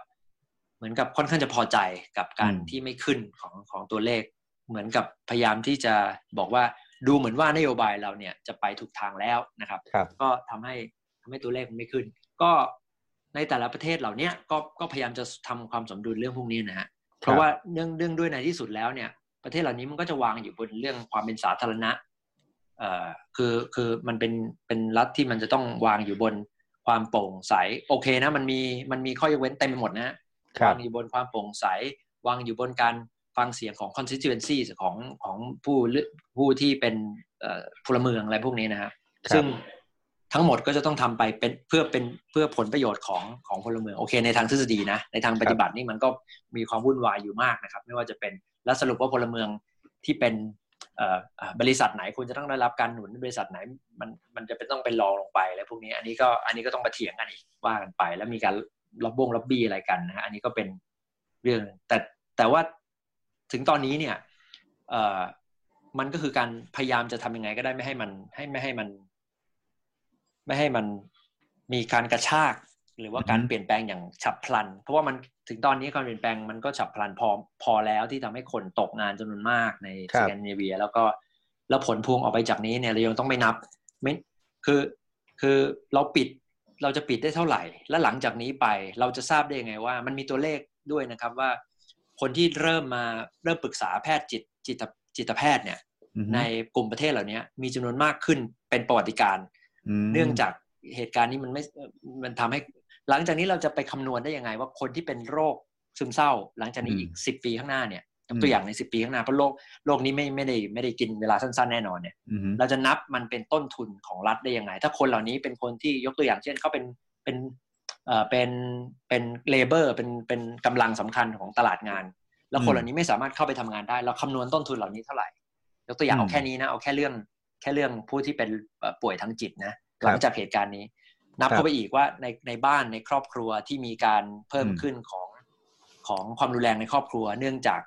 เหมือนกับค่อนข้างจะพอใจกับการที่ไม่ขึ้นของของตัวเลข เหมือนกับพยายามที่จะบอกว่าดูเหมือนว่านโยบายเราเนี่ยจะไปถูกทางแล้วนะครับรบก็ทำให้ ทำให้ตัวเลขมันไม่ขึ้น ก็ในแต่ละประเทศเหล่านี้ก็ก็พยายามจะทำความสมดุลเรื่องพวกนี้นะฮะเพราะว่าเรื่องเรื่องด้วยในที่สุดแล้วเนี่ย ประเทศเหล่านี้มันก็จะวางอยู่บนเรื่องความเป็นสาธารณะเอ่อคือคือมันเป็นเป็นรัฐที่มันจะต้องวางอยู่บนความโปร่งใสโอเคนะ มันมีมันมีข้อยกเว้นเต็มไปหมดนะวางอยู่บนความโปร่งใส วางอยู่บนการฟังเสียงของ constituency ของของผู้ผู้ที่เป็นพลเมืองอะไรพวกนี้นะฮะซึ่ง ทั้งหมดก็จะต้องทำไปเป็นเพื่อเป็นเพื่อผลประโยชน์ของของพลเมืองโอเค ในทางทฤษฎีนะในทางปฏิบัตินี่มันก็มีความวุ่นวายอยู่มากนะครับ ไม่ว่าจะเป็นและสรุปว่าพลเมืองที่เป็นบริษัทไหนควรจะต้องได้รับการหนุนบริษัทไหนมันมันจะเป็นต้องเป็นรองลงไปแล้วพวกนี้อันนี้ก็อันนี้ก็ต้องมาเถียงกันอีกว่ากันไป แล้วมีการรับบงรับบี้อะไรกันนะฮะอันนี้ก็เป็นเรื่องแต่แต่ว่าถึงตอนนี้เนี่ยมันก็คือการพยายามจะทำยังไงก็ได้ไม่ให้มันให้ไม่ให้มัน ไม่ให้มันมีการกระชาก หรือว่าการเปลี่ยนแปลงอย่างฉับพลัน เพราะว่ามันถึงตอนนี้การเปลี่ยนแปลงมันก็ฉับพลันพอพอแล้วที่ทำให้คนตกงานจำนวนมากในสแกนดิเนเวีย แล้วก็แล้วผลพวงออกไปจากนี้เนี่ยเรายังต้องไม่นับไม่คือคือเราปิดเราจะปิดได้เท่าไหร่ และหลังจากนี้ไปเราจะทราบได้ยังไงว่า มันมีตัวเลขด้วยนะครับว่า คนที่เริ่มมาเริ่มปรึกษาแพทย์จิตจิตจิตแพทย์เนี่ยในกลุ่มประเทศเหล่านี้มีจำนวนมากขึ้นเป็นประวัติการ เนื่องจากเหตุการณ์นี้มันไม่ มันทำให้ หลังจากนี้เราจะไปคำนวณได้ยังไง ว่าคนที่เป็นโรคซึมเศร้า หลังจากนี้อีกสิบปีข้างหน้าเนี่ยตัวอย่างในสิบปีข้างหน้าเพราะโลกโลกนี้ไม่ไม่ได้ไม่ได้กินเวลาสั้นๆแน่นอนเนี่ยเราจะนับมันเป็นต้นทุนของรัฐได้ยังไง ถ้าคนเหล่านี้เป็นคนที่ยกตัวอย่างเช่นเขาเป็นเป็นเอ่อเป็นเป็นเลเบอร์เป็นเป็นกำลังสำคัญของตลาดงาน แล้วคนเหล่านี้ไม่สามารถเข้าไปทำงานได้ เราคำนวณต้นทุนเหล่านี้เท่าไหร่ยกตัวอย่างเอาแค่นี้นะเอาแค่เรื่อง แค่เรื่องผู้ที่เป็นป่วยทางจิตนะหลังจากเหตุการณ์นี้ นับเข้าไปอีกว่าในในบ้านในครอบครัวที่มีการเพิ่มขึ้นของของความรุนแรงในครอบครัว เนื่องจาก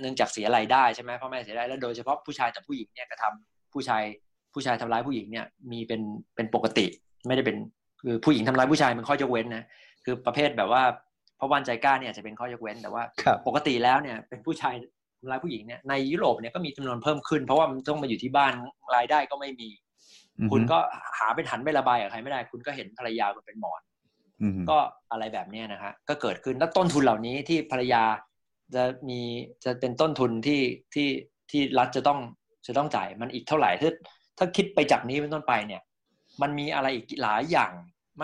เนื่องจากเสียรายได้ใช่ไหมพ่อแม่เสียรายได้แล้วโดยเฉพาะผู้ชายแต่ผู้หญิงเนี่ยกระทาผู้ชายผู้ชายทำร้ายผู้หญิงเนี่ยมีเป็นเป็นปกติ ไม่ได้เป็นคือผู้หญิงทำร้ายผู้ชายเป็นข้อยกเว้นนะคือประเภทแบบว่าเพราะวันใจกล้าเนี่ยจะเป็นข้อยกเว้นแต่ว่า ปกติแล้วเนี่ยเป็นผู้ชายทำ ร้ายผู้หญิงเนี่ยในยุโรปเนี่ยก็มีจำนวนเพิ่มขึ้น เพราะว่ามันต้องมาอยู่ที่บ้านรายได้ก็ไม่มี คุณก็หาไปหันไประบายกับใครไม่ได้ คุณก็เห็นภรรยาคุณเป็นหมอนก็อะไรแบบนี้นะฮะก็เกิดขึ้นแล้วต้นทุนเหล่านี้ที่ภรรยาจะมีจะเป็นต้นทุนที่ที่ที่รัฐจะต้องจะต้องจ่ายมันอีกเท่าไหร่ถ้าถ้าคิดไปจากนี้เป็นต้นไปเนี่ย มันมีอะไรอีกหลายอย่าง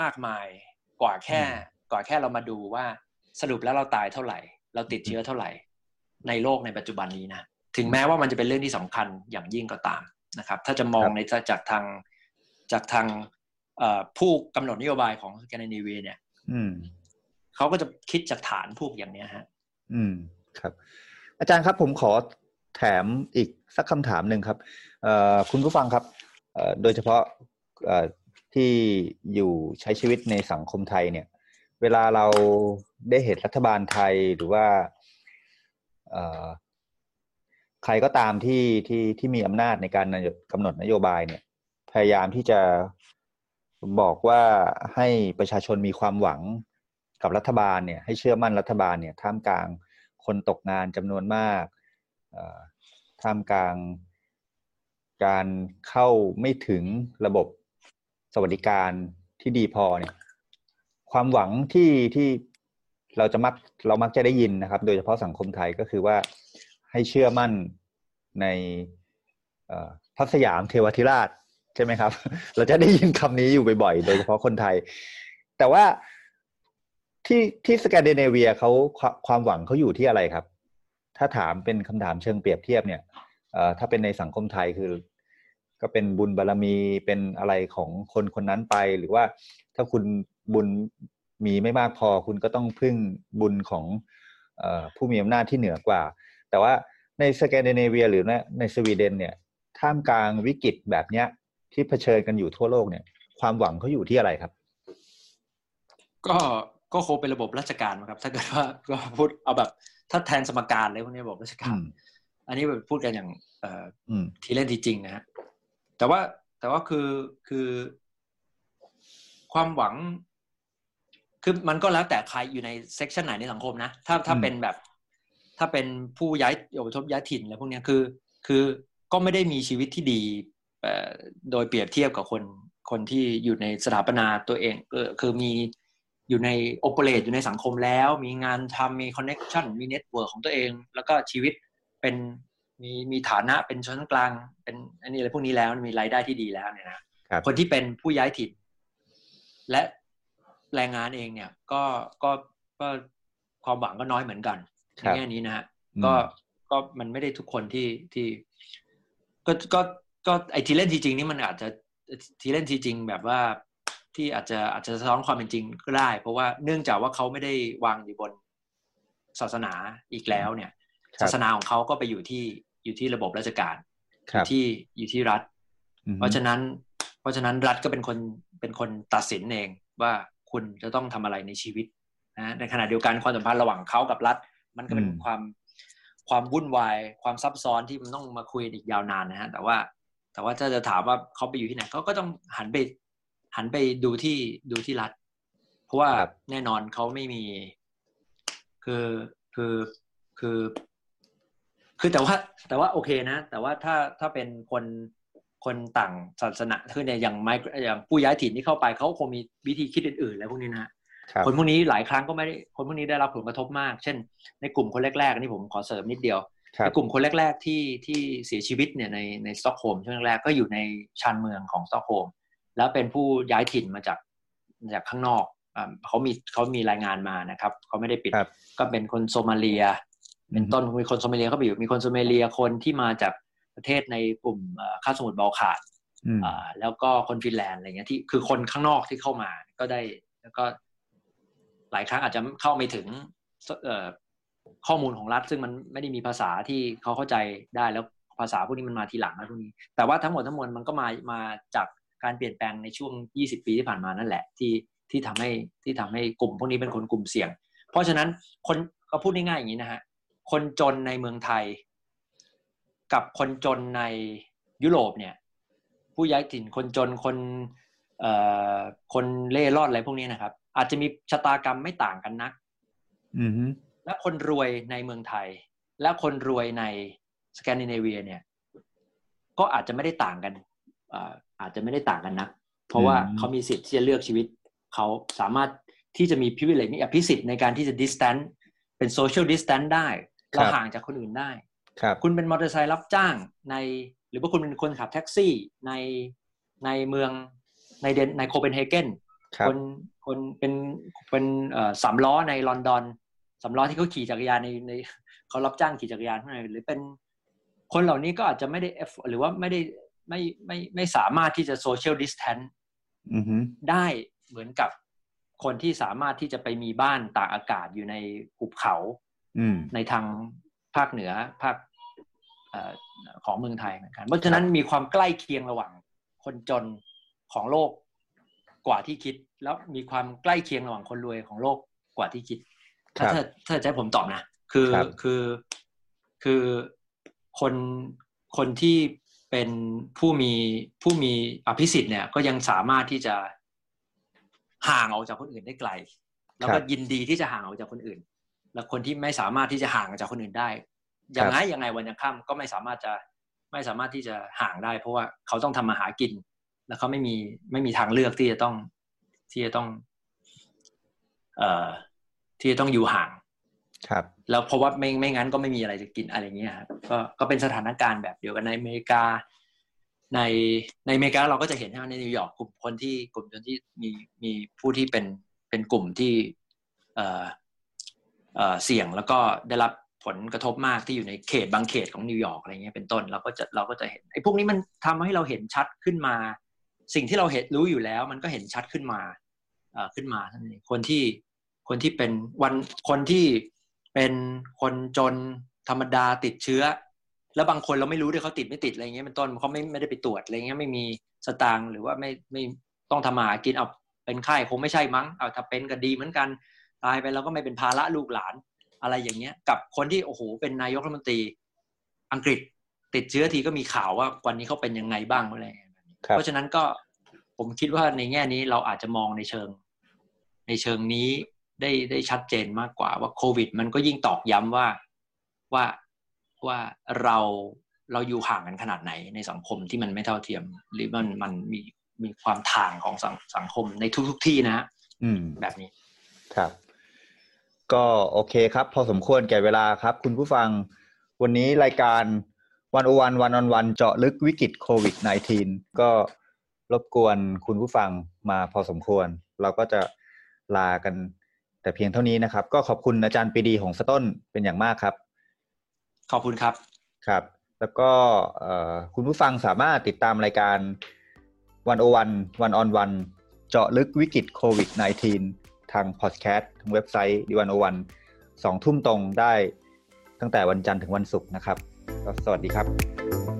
มากมายกว่าแค่กว่าแค่เรามาดูว่าสรุปแล้วเราตายเท่าไหร่ เราติดเชื้อเท่าไหร่ ในโลกในปัจจุบันนี้นะถึงแม้ว่ามันจะเป็นเรื่องที่สำคัญอย่างยิ่งก็ตามนะครับ ถ้าจะมองในจากทางจากทางผู้กำหนดนโยบายของแกนนิเวียเนี่ยเขาก็จะคิดจากฐานพวกอย่างนี้ฮะ อืมครับ อาจารย์ครับผมขอแถมอีกสักคำถามหนึ่งครับคุณผู้ฟังครับโดยเฉพาะที่อยู่ใช้ชีวิตในสังคมไทยเนี่ย เวลาเราได้เห็นรัฐบาลไทยหรือว่า ใครก็ตามที่ที่ที่มีอำนาจในการกำหนดนโยบายเนี่ย พยายามที่จะบอกว่าให้ประชาชนมีความหวังกับรัฐบาลเนี่ย ให้เชื่อมั่นรัฐบาลเนี่ยท่ามกลางคนตกงานจำนวนมากท่ามกลางการเข้าไม่ถึงระบบสวัสดิการที่ดีพอเนี่ย ความหวังที่ที่ เราจะมักเรามักจะได้ยินนะครับ โดยเฉพาะสังคมไทยก็คือว่าให้เชื่อมั่นในพระสยามเทวทิราชใช่ไหมครับ เราจะได้ยินคำนี้อยู่บ่อยๆ โดยเฉพาะคนไทย แต่ว่าที่ที่สแกนดิเนเวียเขาความหวังเขาอยู่ที่อะไรครับ ถ้าถามเป็นคำถามเชิงเปรียบเทียบเนี่ยถ้าเป็นในสังคมไทยคือ ก็เป็นบุญบารรมีเป็นอะไรของคนคนนั้นไป หรือว่าถ้าคุณบุญ มีไม่มากพอคุณก็ต้องพึ่งบุญของผู้มีอำนาจที่เหนือกว่า แต่ว่าในสแกนดิเนเวียหรือในสวีเดนเนี่ยท่ามกลางวิกฤตแบบเนี้ยที่เผชิญกันอยู่ทั่วโลกเนี่ย ความหวังเขาอยู่ที่อะไรครับ ก็ก็คงเป็นระบบราชการครับ ถ้าเกิดว่าก็พูดเอาแบบ ถ้าแทนสมการเลยพวกนี้ระบบราชการ อันนี้แบบพูดกันอย่างเอ่อทีเล่นทีจริงนะฮะแต่ว่าแต่ว่าคือคือ ความหวัง คือมันก็แล้วแต่ใครอยู่ใน section ไหนในสังคมนะ ถ้าถ้าเป็นแบบ ถ้าเป็นผู้ย้ายอพยพย้ายถิ่นอะไรพวกนี้คือ คือก็ไม่ได้มีชีวิตที่ดีโดยเปรียบเทียบกับคนคนที่อยู่ในสถาปนาตัวเองเออคือมีอยู่ใน operate อยู่ในสังคมแล้ว มีงานทำมี connection มี network ของตัวเอง แล้วก็ชีวิตเป็นมีมีฐานะเป็นชนกลาง เป็นอันนี้อะไรพวกนี้แล้วมีรายได้ที่ดีแล้วเนี่ยนะคนที่เป็นผู้ย้ายถิ่นและ แรงงานเองเนี่ยก็ก็ก็ความหวังก็น้อยเหมือนกันในแง่นี้นะฮะก็ก็มันไม่ได้ทุกคนที่ที่ ก็ก็ก็ไอทีเล่นทีจริงนี่มันอาจจะทีเล่นทีจริงแบบว่าที่อาจจะอาจจะสะท้อนความเป็นจริงก็ได้ เพราะว่าเนื่องจากว่าเขาไม่ได้วางอยู่บนศาสนาอีกแล้วเนี่ย ศาสนาของเขาก็ไปอยู่ที่อยู่ที่ระบบราชการอยู่ที่อยู่ที่รัฐ เพราะฉะนั้น เพราะฉะนั้นรัฐก็เป็นคนเป็นคนตัดสินเองว่า คุณจะต้องทำอะไรในชีวิตนะในขณะเดียวกันความสัมพันธ์ระหว่างเขากับรัฐ มันก็เป็นความความวุ่นวายความซับซ้อนที่มันต้องมาคุยอีกยาวนานนะฮะแต่ว่า แต่ว่าถ้าจะถามว่าเขาไปอยู่ที่ไหนเขาก็ต้องหันไปหันไปดูที่ดูที่รัฐ เพราะว่าแน่นอนเขาไม่มี คือคือคือ คือแต่ว่า แต่ว่าโอเคนะ แต่ว่าถ้าถ้าเป็นคน คนต่างศาสนาคือเนี่ยอย่างไมอย่างผู้ย้ายถิ่นที่เข้าไปเขาคงมีวิธีคิดอื่นๆแล้วพวกนี้นะคนพวกนี้หลายครั้งก็ไม่ได้คนพวกนี้ได้รับผลกระทบมาก เช่น ในกลุ่มคนแรกๆนี่ผมขอเสริมนิดเดียวกลุ่มคนแรก ๆ ที่ที่เสียชีวิตเนี่ยในในสต็อกโฮล์มช่วงแรกก็อยู่ในชานเมืองของสต็อกโฮล์มแล้วเป็นผู้ย้ายถิ่นมาจากจากข้างนอกเขามีเขามีรายงานมานะครับเขาไม่ได้ปิดก็เป็นคนโซมาเลีย เป็นต้นมีคนโซมาเลียเขาไปอยู่มีคนโซมาเลียคนที่มาจาก ประเทศในกลุ่มคาบสมุทรบอลข่านแล้วก็คนฟินแลนด์อะไรเงี้ยที่คือคนข้างนอกที่เข้ามาก็ได้แล้วก็หลายครั้งอาจจะเข้าไม่ถึงข้อมูลของรัฐ ซึ่งมันไม่ได้มีภาษาที่เขาเข้าใจได้แล้วภาษาพวกนี้มันมาทีหลังแล้วพวกนี้ แต่ว่าทั้งหมดทั้งมวลมันก็มามาจากการเปลี่ยนแปลงในช่วง 20 ปีที่ผ่านมานั่นแหละ ที่ที่ทำให้ที่ทำให้กลุ่มพวกนี้เป็นคนกลุ่มเสี่ยง เพราะฉะนั้นคนก็พูดง่ายๆอย่างนี้นะฮะคนจนในเมืองไทย กับคนจนในยุโรปเนี่ย ผู้ย้ายถิ่นคนจนคนเอ่อคนเล่ร่อนอะไรพวกนี้นะครับ อาจจะมีชะตากรรมไม่ต่างกันนักและคนรวยในเมืองไทย และคนรวยในสแกนดิเนเวียเนี่ย ก็อาจจะไม่ได้ต่างกันอาจจะไม่ได้ต่างกันนัก เพราะว่าเขามีสิทธิ์ที่จะเลือกชีวิต เขาสามารถที่จะมี privilege มีอภิสิทธิ์ในการที่จะ distance เป็น social distance ได้เราห่างจากคนอื่นได้ ครับคุณเป็นมอเตอร์ไซค์รับจ้างใน หรือว่าคุณเป็นคนขับแท็กซี่ในในเมืองในเดนในโคเปนเฮเกนคนคนเป็นเป็นสามล้อในลอนดอนสามล้อที่เขาขี่จักรยานในในเขารับจ้างขี่จักรยานเท่านั้นหรือเป็นคนเหล่านี้ก็อาจจะไม่ได้หรือว่าไม่ได้ไม่ไม่ไม่สามารถที่จะโซเชียลดิสแทนได้เหมือนกับคนที่สามารถที่จะไปมีบ้านตากอากาศอยู่ในหุบเขาในทาง ภาคเหนือภาคของเมืองไทยเหมือนกัน เพราะฉะนั้นมีความใกล้เคียงระหว่างคนจนของโลกกว่าที่คิด แล้วมีความใกล้เคียงระหว่างคนรวยของโลกกว่าที่คิด ถ้าถ้าถ้าจะให้ผมตอบนะคือคือคือคนคนที่เป็นผู้มีผู้มีอภิสิทธิ์เนี่ย ก็ยังสามารถที่จะห่างออกจากคนอื่นได้ไกล แล้วก็ยินดีที่จะห่างออกจากคนอื่น แล้วคนที่ไม่สามารถที่จะห่างจากคนอื่นได้ยังไงยังไงวันยังค่ำก็ไม่สามารถจะไม่สามารถที่จะห่างได้ เพราะว่าเขาต้องทำมาหากิน แล้วเขาไม่มีไม่มีทางเลือกที่จะต้องที่จะต้อง เอ่อที่จะต้องอยู่ห่าง ครับ แล้วเพราะว่าไม่ไม่งั้นก็ไม่มีอะไรจะกินอะไรเงี้ยครับก็ก็เป็นสถานการณ์แบบเดียวกันในอเมริกา ในในอเมริกาเราก็จะเห็นในนิวยอร์กกลุ่มคนที่กลุ่มคนที่มีมีผู้ที่เป็นเป็นกลุ่มที่ เอ่อ เสี่ยงแล้วก็ได้รับผลกระทบมากที่อยู่ในเขตบางเขตของนิวยอร์กอะไรเงี้ยเป็นต้นเราก็จะเราก็จะเห็นไอ้พวกนี้มันทำให้เราเห็นชัดขึ้นมา สิ่งที่เราเห็นรู้อยู่แล้ว มันก็เห็นชัดขึ้นมาขึ้นมาท่านนี้คนที่คนที่เป็นวันคนที่เป็นคนจนธรรมดาติดเชื้อ แล้วบางคนเราไม่รู้ด้วยเขาติดไม่ติดอะไรเงี้ยเป็นต้นเขาไม่ไม่ได้ไปตรวจอะไรเงี้ยไม่มีสตางค์หรือว่าไม่ไม่ต้องทำมาหากินเอาเป็นไข้คงไม่ใช่มั้งเอาถ้าเป็นก็ดีเหมือนกัน ตายไปแล้วก็ไม่เป็นภาระลูกหลานอะไรอย่างเงี้ย กับคนที่โอ้โหเป็นนายกรัฐมนตรี อังกฤษติดเชื้อทีก็มีข่าวว่าวันนี้เขาเป็นยังไงบ้างอะไรเพราะฉะนั้นก็ผมคิดว่าในแง่นี้เราอาจจะมองในเชิง ในเชิงนี้ได้ได้ชัดเจนมากกว่าว่าโควิด มันก็ยิ่งตอกย้ำว่าว่าว่าเราเราอยู่ห่างกันขนาดไหนในสังคมที่มันไม่เท่าเทียม หรือมันมันมีมีความทางของสังสังคมในทุกทุกที่นะอืมแบบนี้ ครับ ก็โอเคครับ พอสมควรแก่เวลาครับ คุณผู้ฟังวันนี้รายการวันโอวันวันออนวันเจาะลึกวิกฤตโควิด -19 ก็รบกวนคุณผู้ฟังมาพอสมควร เราก็จะลากันแต่เพียงเท่านี้นะครับ ก็ขอบคุณอาจารย์ปีดีของสต้นเป็นอย่างมากครับ ขอบคุณครับครับ แล้วก็คุณผู้ฟังสามารถติดตามรายการวันโอวันวันออนวันเจาะลึกวิกฤตโควิด -19 ทางพอดแคสต์ทางเว็บไซต์ดีวันโอวันสองทุ่มตรงได้ตั้งแต่วันจันทร์ถึงวันศุกร์นะครับ สวัสดีครับ